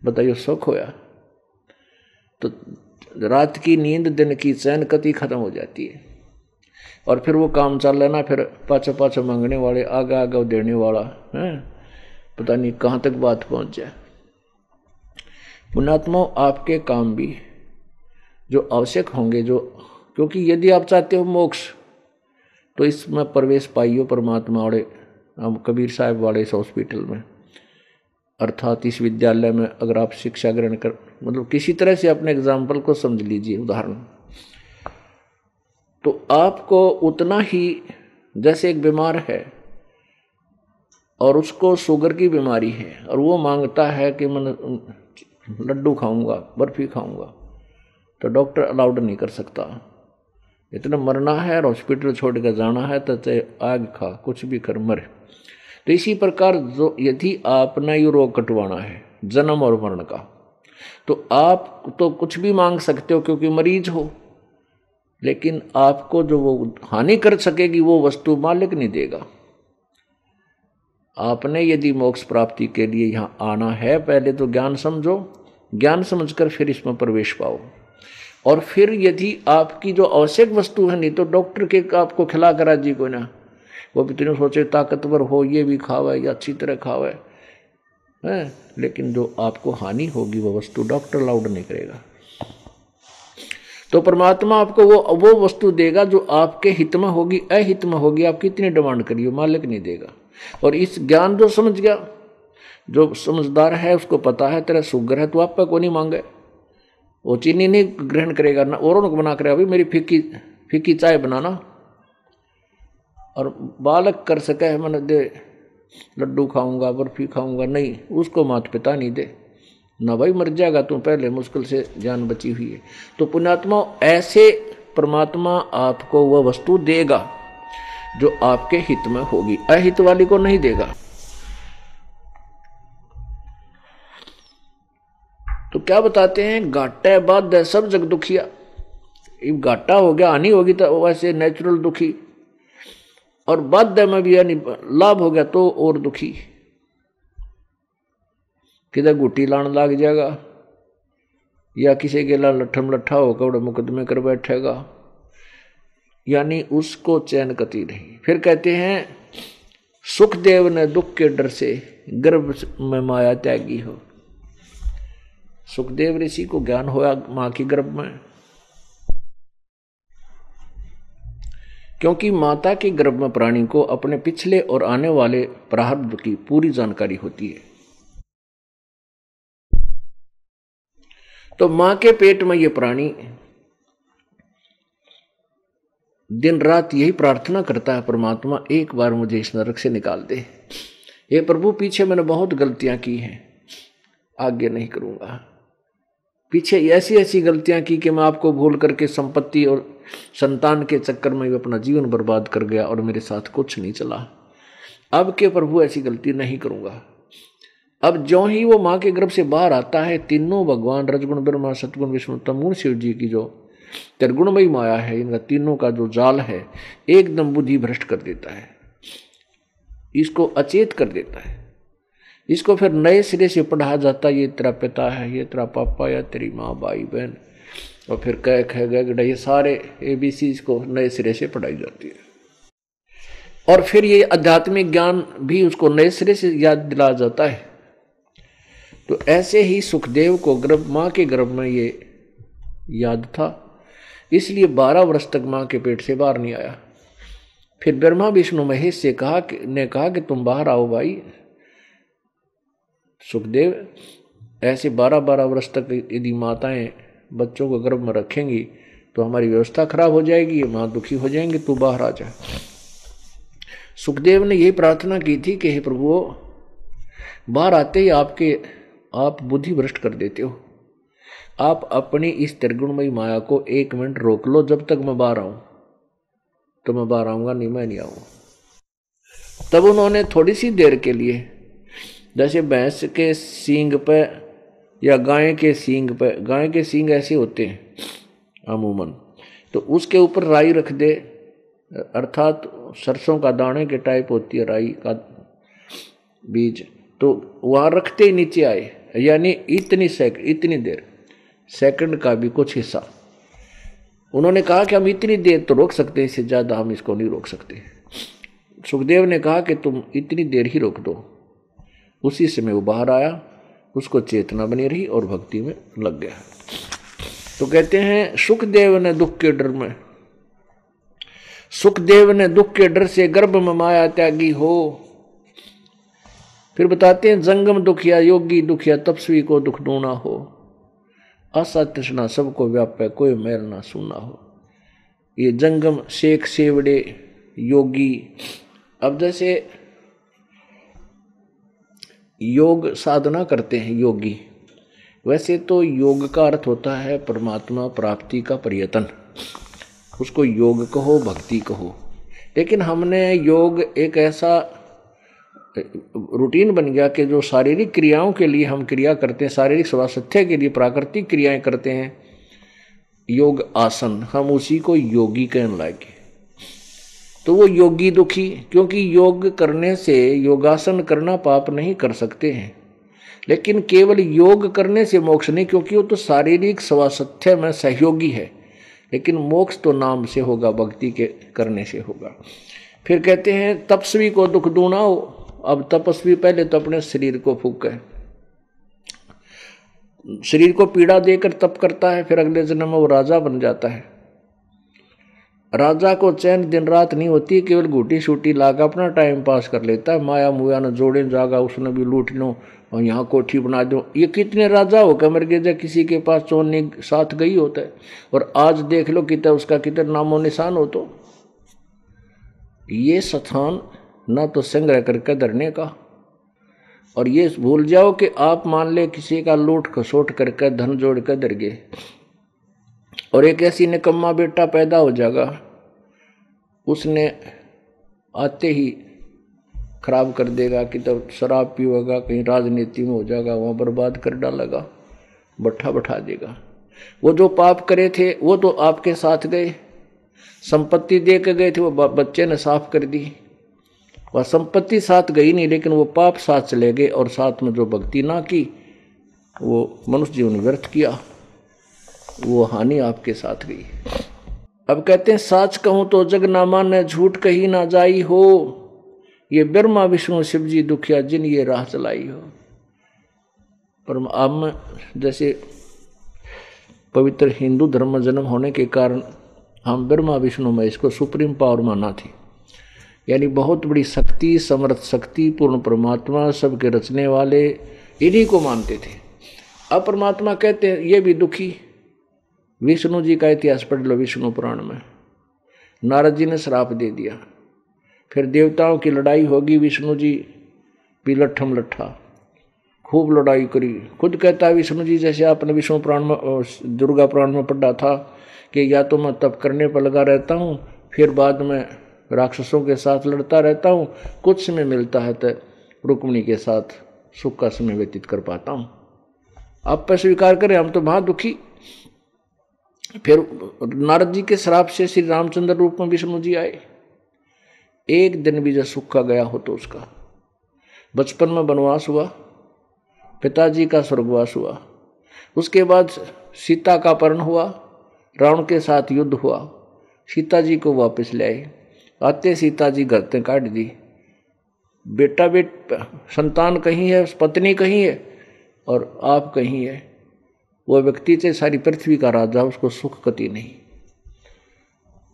बताइए, सुख होया? तो रात की नींद, दिन की चैन कति खत्म हो जाती है। और फिर वो काम चल लेना, फिर पाछे पाछे मांगने वाले आगे आगे देने वाला, है? पता नहीं कहाँ तक बात पहुँच जाए। पुणात्मा आपके काम भी जो आवश्यक होंगे, जो क्योंकि यदि आप चाहते हो मोक्ष तो इसमें प्रवेश पाइयो परमात्मा वाले हम कबीर साहब वाले इस हॉस्पिटल में। अर्थात इस विद्यालय में अगर आप शिक्षा ग्रहण कर मतलब किसी तरह से अपने एग्ज़ाम्पल को समझ लीजिए, उदाहरण। तो आपको उतना ही, जैसे एक बीमार है और उसको शुगर की बीमारी है और वो माँगता है कि मैं लड्डू खाऊँगा, बर्फ़ी खाऊँगा। तो डॉक्टर अलाउड नहीं कर सकता। इतना मरना है और हॉस्पिटल छोड़ कर जाना है तो चाहे आग खा, कुछ भी कर, मरे। तो इसी प्रकार जो यदि आपने ये रोग कटवाना है, जन्म और मरण का तो आप तो कुछ भी मांग सकते हो क्योंकि मरीज़ हो। लेकिन आपको जो वो हानि कर सकेगी, वो वस्तु मालिक नहीं देगा। आपने यदि मोक्ष प्राप्ति के लिए यहाँ आना है, पहले तो ज्ञान समझो। ज्ञान समझकर फिर इसमें प्रवेश पाओ। और फिर यदि आपकी जो आवश्यक वस्तु है, नहीं तो डॉक्टर के आपको खिला करा जी कोई ना। वो भी तुमने सोचे, ताकतवर हो, ये भी खावे या अच्छी तरह खावे। है? लेकिन जो आपको हानि होगी, वो वस्तु डॉक्टर अलाउड नहीं करेगा। तो परमात्मा आपको वो वो वस्तु देगा जो आपके हित में होगी, अहित में होगी। आप कितनी डिमांड करिए मालिक नहीं देगा। और इस ज्ञान जो समझ गया, जो समझदार है, उसको पता है, तेरा शुगर है तो आप को नहीं मांगे। वो चीनी नहीं ग्रहण करेगा ना, औरों को बना करेगा अभी मेरी फीकी फीकी चाय बनाना। और बालक कर सके है मैंने दे, लड्डू खाऊँगा, बर्फ़ी खाऊँगा, नहीं, उसको माता पिता नहीं दे। ना भाई मर जाएगा तू, पहले मुश्किल से जान बची हुई है। तो पुण्यात्मा ऐसे परमात्मा आपको वह वस्तु देगा। जो आपके हित में होगी। अहित वाली को नहीं देगा। तो क्या बताते हैं? घाटा बाद सब जग दुखिया घाटा हो गया, हानि होगी तो वैसे नेचुरल दुखी। और बाद में भी यानी लाभ हो गया तो और दुखी। किधर गुटी लाने लग जाएगा? या किसी के ला लठम लट्ठा होकर मुकदमे कर बैठेगा? यानी उसको चैन कती नहीं फिर कहते हैं, सुखदेव ने दुख के डर से गर्भ में माया त्यागी हो। सुखदेव ऋषि को ज्ञान होया माँ की गर्भ में। क्योंकि माता के गर्भ में प्राणी को अपने पिछले और आने वाले प्रारब्ध की पूरी जानकारी होती है। तो माँ के पेट में ये प्राणी दिन रात यही प्रार्थना करता है परमात्मा, एक बार मुझे इस नरक से निकाल दे। ये प्रभु, पीछे मैंने बहुत गलतियाँ की हैं, आगे नहीं करूँगा। पीछे ऐसी ऐसी गलतियाँ की कि मैं आपको भूल करके संपत्ति और संतान के चक्कर में भी अपना जीवन बर्बाद कर गया और मेरे साथ कुछ नहीं चला। अब के प्रभु ऐसी गलती नहीं करूँगा। अब जो ही वो माँ के गर्भ से बाहर आता है, तीनों भगवान, रजगुण, ब्रह्मा, सतगुण, विष्णु तमुण शिव जी की जो त्रिगुणमयी माया है इनका तीनों का जो जाल है, एकदम बुद्धि भ्रष्ट कर देता है। इसको अचेत कर देता है। इसको फिर नए सिरे से पढ़ा जाता है ये तेरा पिता है, ये तेरा पापा, या तेरी माँ, भाई, बहन। और फिर कह कह गए ये सारे ए बी सी को नए सिरे से पढ़ाई जाती है। और फिर ये आध्यात्मिक ज्ञान भी उसको नए सिरे से याद दिलाया जाता है। तो ऐसे ही सुखदेव को गर्भ, माँ के गर्भ में ये याद था। इसलिए बारह वर्ष तक माँ के पेट से बाहर नहीं आया। फिर ब्रह्मा विष्णु महेश से कहा कि, ने कहा कि तुम बाहर आओ भाई। सुखदेव, ऐसे बारह बारह वर्ष तक यदि माताएँ बच्चों को गर्भ में रखेंगी तो हमारी व्यवस्था खराब हो जाएगी माँ दुखी हो जाएँगे, तू बाहर आ जा। सुखदेव ने यही प्रार्थना की थी कि, हे प्रभु बाहर आते ही आपके, आप बुद्धि भ्रष्ट कर देते हो। आप अपनी इस त्रिगुणमयी माया को एक मिनट रोक लो, जब तक मैं बाहर आऊँ। तो मैं बाहर आऊँगा, नहीं मैं नहीं आऊँगा तब उन्होंने थोड़ी सी देर के लिए, जैसे भैंस के सींग पे या गाय के सींग पे, गाय के सींग ऐसे होते हैं अमूमन तो उसके ऊपर राई रख दे। अर्थात सरसों का दाने के टाइप होती है राई का बीज तो वहाँ रखते ही नीचे आए, यानी इतनी सेकंड इतनी देर। सेकंड का भी कुछ हिस्सा। उन्होंने कहा कि हम इतनी देर तो रोक सकते हैं, इससे ज़्यादा हम इसको नहीं रोक सकते। सुखदेव ने कहा कि तुम इतनी देर ही रोक दो। उसी समय वो बाहर आया, उसको चेतना बनी रही और भक्ति में लग गया। तो कहते हैं, सुखदेव ने दुख के डर में, सुखदेव ने दुख के डर से गर्भ में माया त्यागी हो। फिर बताते हैं, जंगम दुखिया योगी दुखिया तपस्वी को दुख ढूंढना हो। आशा तृष्णा सबको व्याप्य कोई मैल ना सुना हो। ये जंगम शेख सेवड़े योगी। अब जैसे योग साधना करते हैं योगी, वैसे तो योग का अर्थ होता है परमात्मा प्राप्ति का प्रयत्न। उसको योग कहो, भक्ति कहो। लेकिन हमने योग एक ऐसा रूटीन बन गया कि जो शारीरिक क्रियाओं के लिए हम क्रिया करते हैं, शारीरिक स्वास्थ्य के लिए प्राकृतिक क्रियाएँ करते हैं, योग आसन, हम उसी को योगी कहने लगे तो वो योगी दुखी क्योंकि योग करने से योगासन करना पाप नहीं कर सकते हैं। लेकिन केवल योग करने से मोक्ष नहीं, क्योंकि वो तो शारीरिक स्वास्थ्य में सहयोगी है। लेकिन मोक्ष तो नाम से होगा, भक्ति के करने से होगा। फिर कहते हैं, तपस्वी को दुख दूना हो। अब तपस्वी पहले तो अपने शरीर को फूक है शरीर को पीड़ा देकर तप करता है, फिर अगले जन्म में वो राजा बन जाता है। राजा को चैन दिन रात नहीं होती, केवल घूटी शूटी लाकर अपना टाइम पास कर लेता है। माया मुया न जोड़े, जागा उसने भी लूट लो और यहाँ कोठी बना दो। ये कितने राजा हो कमर जब किसी के पास चोरने साथ गई होता है। और आज देख लो कितना उसका कितना नामो निशान हो तो। ये स्थान न तो संग्रह करके धरने का और ये भूल जाओ कि आप मान ले किसी का लूट खसोट करके धन जोड़ कर धर गए। और एक ऐसी निकम्मा बेटा पैदा हो जाएगा। उसने आते ही खराब कर देगा कि तब शराब पीवेगा कहीं राजनीति में हो जाएगा, वहाँ बर्बाद कर डालेगा बट्ठा बैठा देगा। वो जो पाप करे थे, वो तो आपके साथ गए। संपत्ति दे के गए थे, वो बच्चे ने साफ़ कर दी। वह संपत्ति साथ गई नहीं, लेकिन वो पाप साथ चले गए और साथ में जो भक्ति ना की, वो मनुष्य जीवन व्यर्थ किया। वो हानि आपके साथ गई। अब कहते हैं, साच कहूँ तो जग ना मान, झूठ कही ना जाई हो। ये ब्रह्मा, विष्णु शिव जी दुखिया, जिन ये राह चलाई हो। पर अब जैसे पवित्र हिंदू धर्म जन्म होने के कारण, हम ब्रह्मा, विष्णु में इसको सुप्रीम पावर माना थी। यानी बहुत बड़ी शक्ति, समर्थ शक्ति, पूर्ण परमात्मा, सबके रचने वाले, इन्हीं को मानते थे। अब परमात्मा कहते हैं, ये भी दुखी। विष्णु जी का इतिहास पढ़ लो विष्णु पुराण में। नारद जी ने श्राप दे दिया। फिर देवताओं की लड़ाई होगी विष्णु जी भी लट्ठम लट्ठा। खूब लड़ाई करी। खुद कहता है विष्णु जी, जैसे आपने विष्णु पुराण में दुर्गा पुराण में पढ़ा था कि या तो मैं तप करने पर लगा रहता हूँ, फिर बाद में राक्षसों के साथ लड़ता रहता हूँ, कुछ समय मिलता है तो रुक्मणी के साथ सुख का समय व्यतीत कर पाता हूँ। आप पर स्वीकार करें, हम तो वहाँ दुखी। फिर नारद जी के श्राप से श्री रामचंद्र रूप में विष्णु जी आए। एक दिन भी जब सुखा गया हो तो उसका बचपन में वनवास हुआ, पिताजी का स्वर्गवास हुआ। उसके बाद सीता का अपहरण हुआ, रावण के साथ युद्ध हुआ, सीता जी को वापस ले आए। आते सीता जी घर काट दी। बेटा बेट, संतान कहीं है, पत्नी कहीं है, और आप कहीं है। वो व्यक्ति से सारी पृथ्वी का राजा, उसको सुख कति नहीं।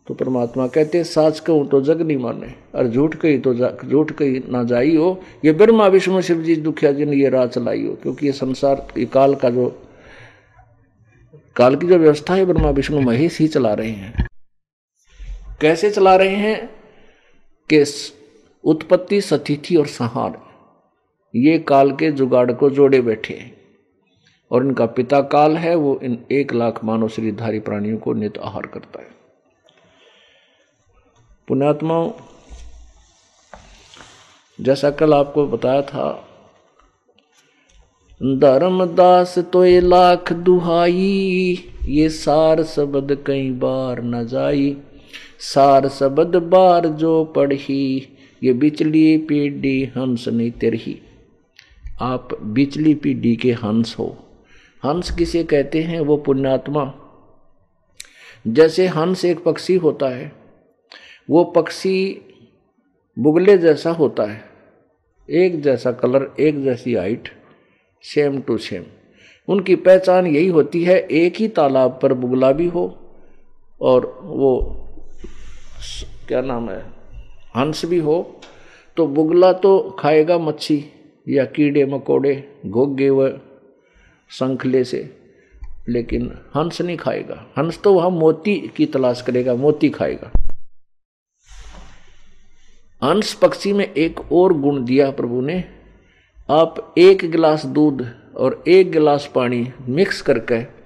तो परमात्मा कहते साच कहूँ तो जग नहीं माने, और झूठ कही तो झूठ कही ना जाई हो। ये ब्रह्मा, विष्णु शिव जी दुखिया जी ने ये राह चलाई हो, क्योंकि ये संसार, ये काल का जो, काल की जो व्यवस्था है, ब्रह्मा, विष्णु, महेश ही चला रहे हैं। कैसे चला रहे हैं? कि उत्पत्ति सतिथि और संहार? ये काल के जुगाड़ को जोड़े बैठे हैं। और इनका पिता काल है, वो इन एक लाख मानव श्रीधारी प्राणियों को नित आहार करता है। पुण्यात्माओं, जैसा कल आपको बताया था धर्मदास तो ये लाख दुहाई, ये सार शब्द कई बार न जाई। सार शब्द बार जो पढ़ी, ये बिचली पीढ़ी हंस नहीं तेरही। आप बिचली पीढ़ी के हंस हो। हंस किसे कहते हैं? वो पुण्यात्मा। जैसे हंस एक पक्षी होता है, वो पक्षी बुगले जैसा होता है। एक जैसा कलर, एक जैसी हाइट, सेम टू सेम। उनकी पहचान यही होती है, एक ही तालाब पर बुगला भी हो और वो क्या नाम है? हंस भी हो तो बुगला तो खाएगा मच्छी या कीड़े मकोड़े, घोगे व संखले से, लेकिन हंस नहीं खाएगा। हंस तो वह मोती की तलाश करेगा, मोती खाएगा। हंस पक्षी में एक और गुण दिया प्रभु ने, आप एक गिलास दूध और एक गिलास पानी मिक्स करके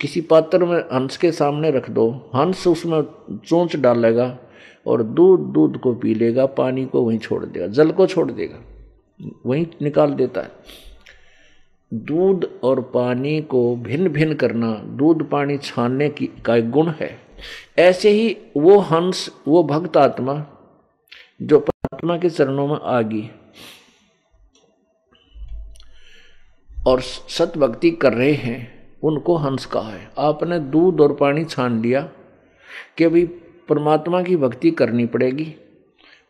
किसी पात्र में हंस के सामने रख दो। हंस उसमें चोंच डालेगा और दूध दूध को पी लेगा, पानी को वहीं छोड़ देगा, जल को छोड़ देगा, वहीं निकाल देता है। दूध और पानी को भिन्न भिन्न करना, दूध पानी छानने की, का एक गुण है। ऐसे ही वो हंस, वो भक्त आत्मा, जो परमात्मा के चरणों में आ गई और सत भक्ति कर रहे हैं उनको हंस कहा है। आपने दूध और पानी छान लिया कि भाई परमात्मा की भक्ति करनी पड़ेगी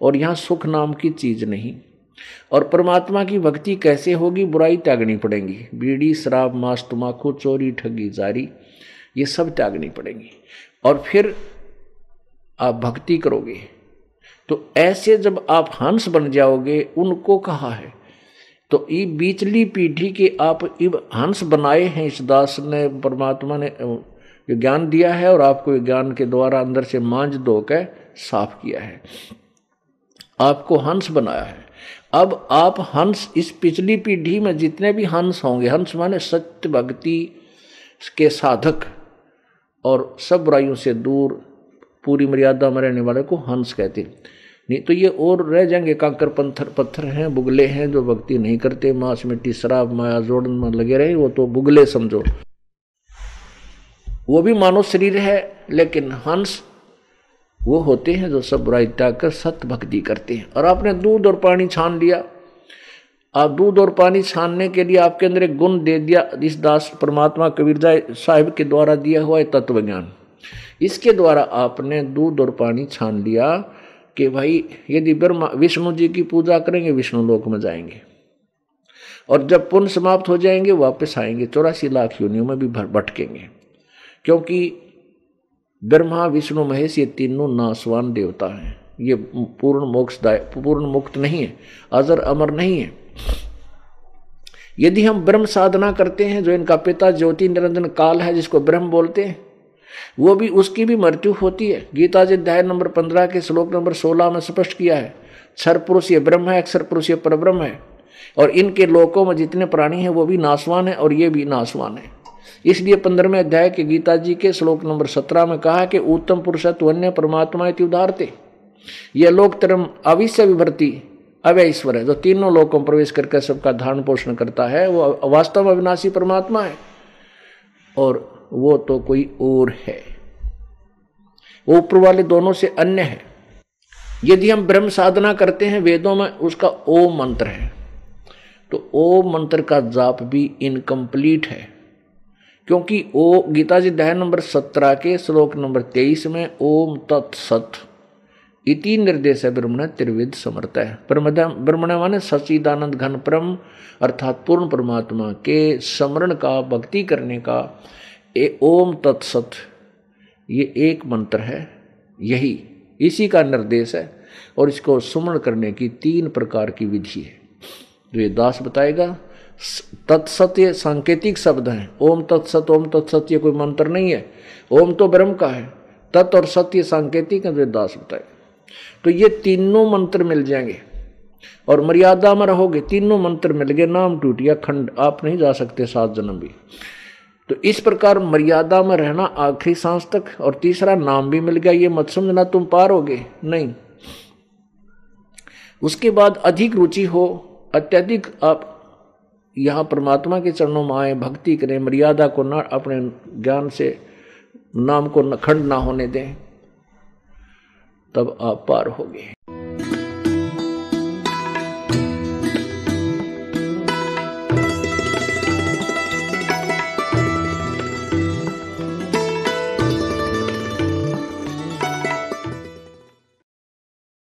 और यहाँ सुख नाम की चीज़ नहीं। और परमात्मा की भक्ति कैसे होगी, बुराई त्यागनी पड़ेगी। बीड़ी, शराब, मांस तमाकू चोरी, ठगी, जारी, ये सब त्यागनी पड़ेगी। और फिर आप भक्ति करोगे। तो ऐसे जब आप हंस बन जाओगे, उनको कहा है तो ये बीचली पीढ़ी के आप हंस बनाए हैं इस दास ने, परमात्मा ने ज्ञान दिया है और आपको ज्ञान के द्वारा अंदर से मांझ धो के साफ़ किया है। आपको हंस बनाया है। अब आप हंस इस पिछली पीढ़ी में जितने भी हंस होंगे, हंस माने सत्य भक्ति के साधक और सब बुराइयों से दूर, पूरी मर्यादा में रहने वाले को हंस कहते नहीं तो ये और रह जाएँगे, कांकर पत्थर पत्थर हैं, बुगले हैं जो भक्ति नहीं करते, मांस मिट्टी, शराब, माया जोड़न में लगे रहे, वो तो बुगले समझो। वो भी मानव शरीर है, लेकिन हंस वो होते हैं जो सब बुराई त्याग कर सत्य भक्ति करते हैं। और आपने दूध और पानी छान लिया। आप दूध और पानी छानने के लिए आपके अंदर एक गुण दे दिया, इस दास परमात्मा कबीरजा साहिब के द्वारा दिया हुआ है तत्व ज्ञान इसके द्वारा आपने दूध और पानी छान लिया। कि भाई, यदि ब्रह्मा, विष्णु जी की पूजा करेंगे, विष्णु लोक में जाएँगे। और जब पुण्य समाप्त हो जाएँगे, वापस आएँगे। चौरासी लाख योनियों में भी भटकेंगे। क्योंकि ब्रह्मा, विष्णु, महेश, ये तीनों नासवान देवता हैं। ये पूर्ण मोक्षदाय पूर्ण मुक्त नहीं है। अजर अमर नहीं है। यदि हम ब्रह्म साधना करते हैं, जो इनका पिता ज्योति निरंजन काल है, जिसको ब्रह्म बोलते हैं वो भी, उसकी भी मृत्यु होती है। गीता जी अध्याय नंबर पंद्रह के श्लोक नंबर सोलह में स्पष्ट किया है क्षर पुरुष ये ब्रह्म है, अक्षर पुरुष ये परब्रह्म है। और इनके लोकों में जितने प्राणी हैं, वो भी नासवान है और ये भी नासवान है। इसलिए पंद्रहवें अध्याय के गीता जी के श्लोक नंबर सत्रह में कहा कि उत्तम पुरुषत्व अन्य परमात्मा इति यह लोक तरम अविश्य विभर्ति अव्य ईश्वर है। जो तीनों लोगों में प्रवेश करके सबका धारण पोषण करता है, वो वास्तव में अविनाशी परमात्मा है। और वो तो कोई और है। वो ऊपर वाले दोनों से अन्य है। यदि हम ब्रह्म साधना करते हैं वेदों में, उसका ओ मंत्र है। तो ओम मंत्र का जाप भी इनकम्प्लीट है। क्योंकि ओ, गीता जी नंबर सत्रह के श्लोक नंबर तेईस में, ओम तत्सत इति निर्देश है ब्रह्मण त्रिविध समर्थ है। ब्रह्मण माने सचिदानंद घन परम, अर्थात पूर्ण परमात्मा के स्मरण का, भक्ति करने का ए ओम तत्सत, ये एक मंत्र है, यही, इसी का निर्देश है, और इसको सुमरण करने की तीन प्रकार की विधि है। जो ये दास बताएगा तत्सत्य सांकेतिक शब्द हैं। ओम तत्सत, ओम तत्सत्य कोई मंत्र नहीं है, ओम तो ब्रह्म का है, तत् और सत्य सांकेतिक है जो दास बताए तो ये तीनों मंत्र मिल जाएँगे, और मर्यादा में रहोगे तीनों मंत्र मिल गए, नाम टूट गया, खंड, आप नहीं जा सकते, सात जन्म भी। तो इस प्रकार मर्यादा में रहना आखिरी सांस तक, और तीसरा नाम भी मिल गया, ये मत समझना तुम पार होगे। नहीं। उसके बाद अधिक रुचि हो, अत्यधिक आप यहाँ परमात्मा के चरणों में आए, भक्ति करें, मर्यादा को ना, अपने ज्ञान से, नाम को खंड ना होने दें, तब आप पार होगे।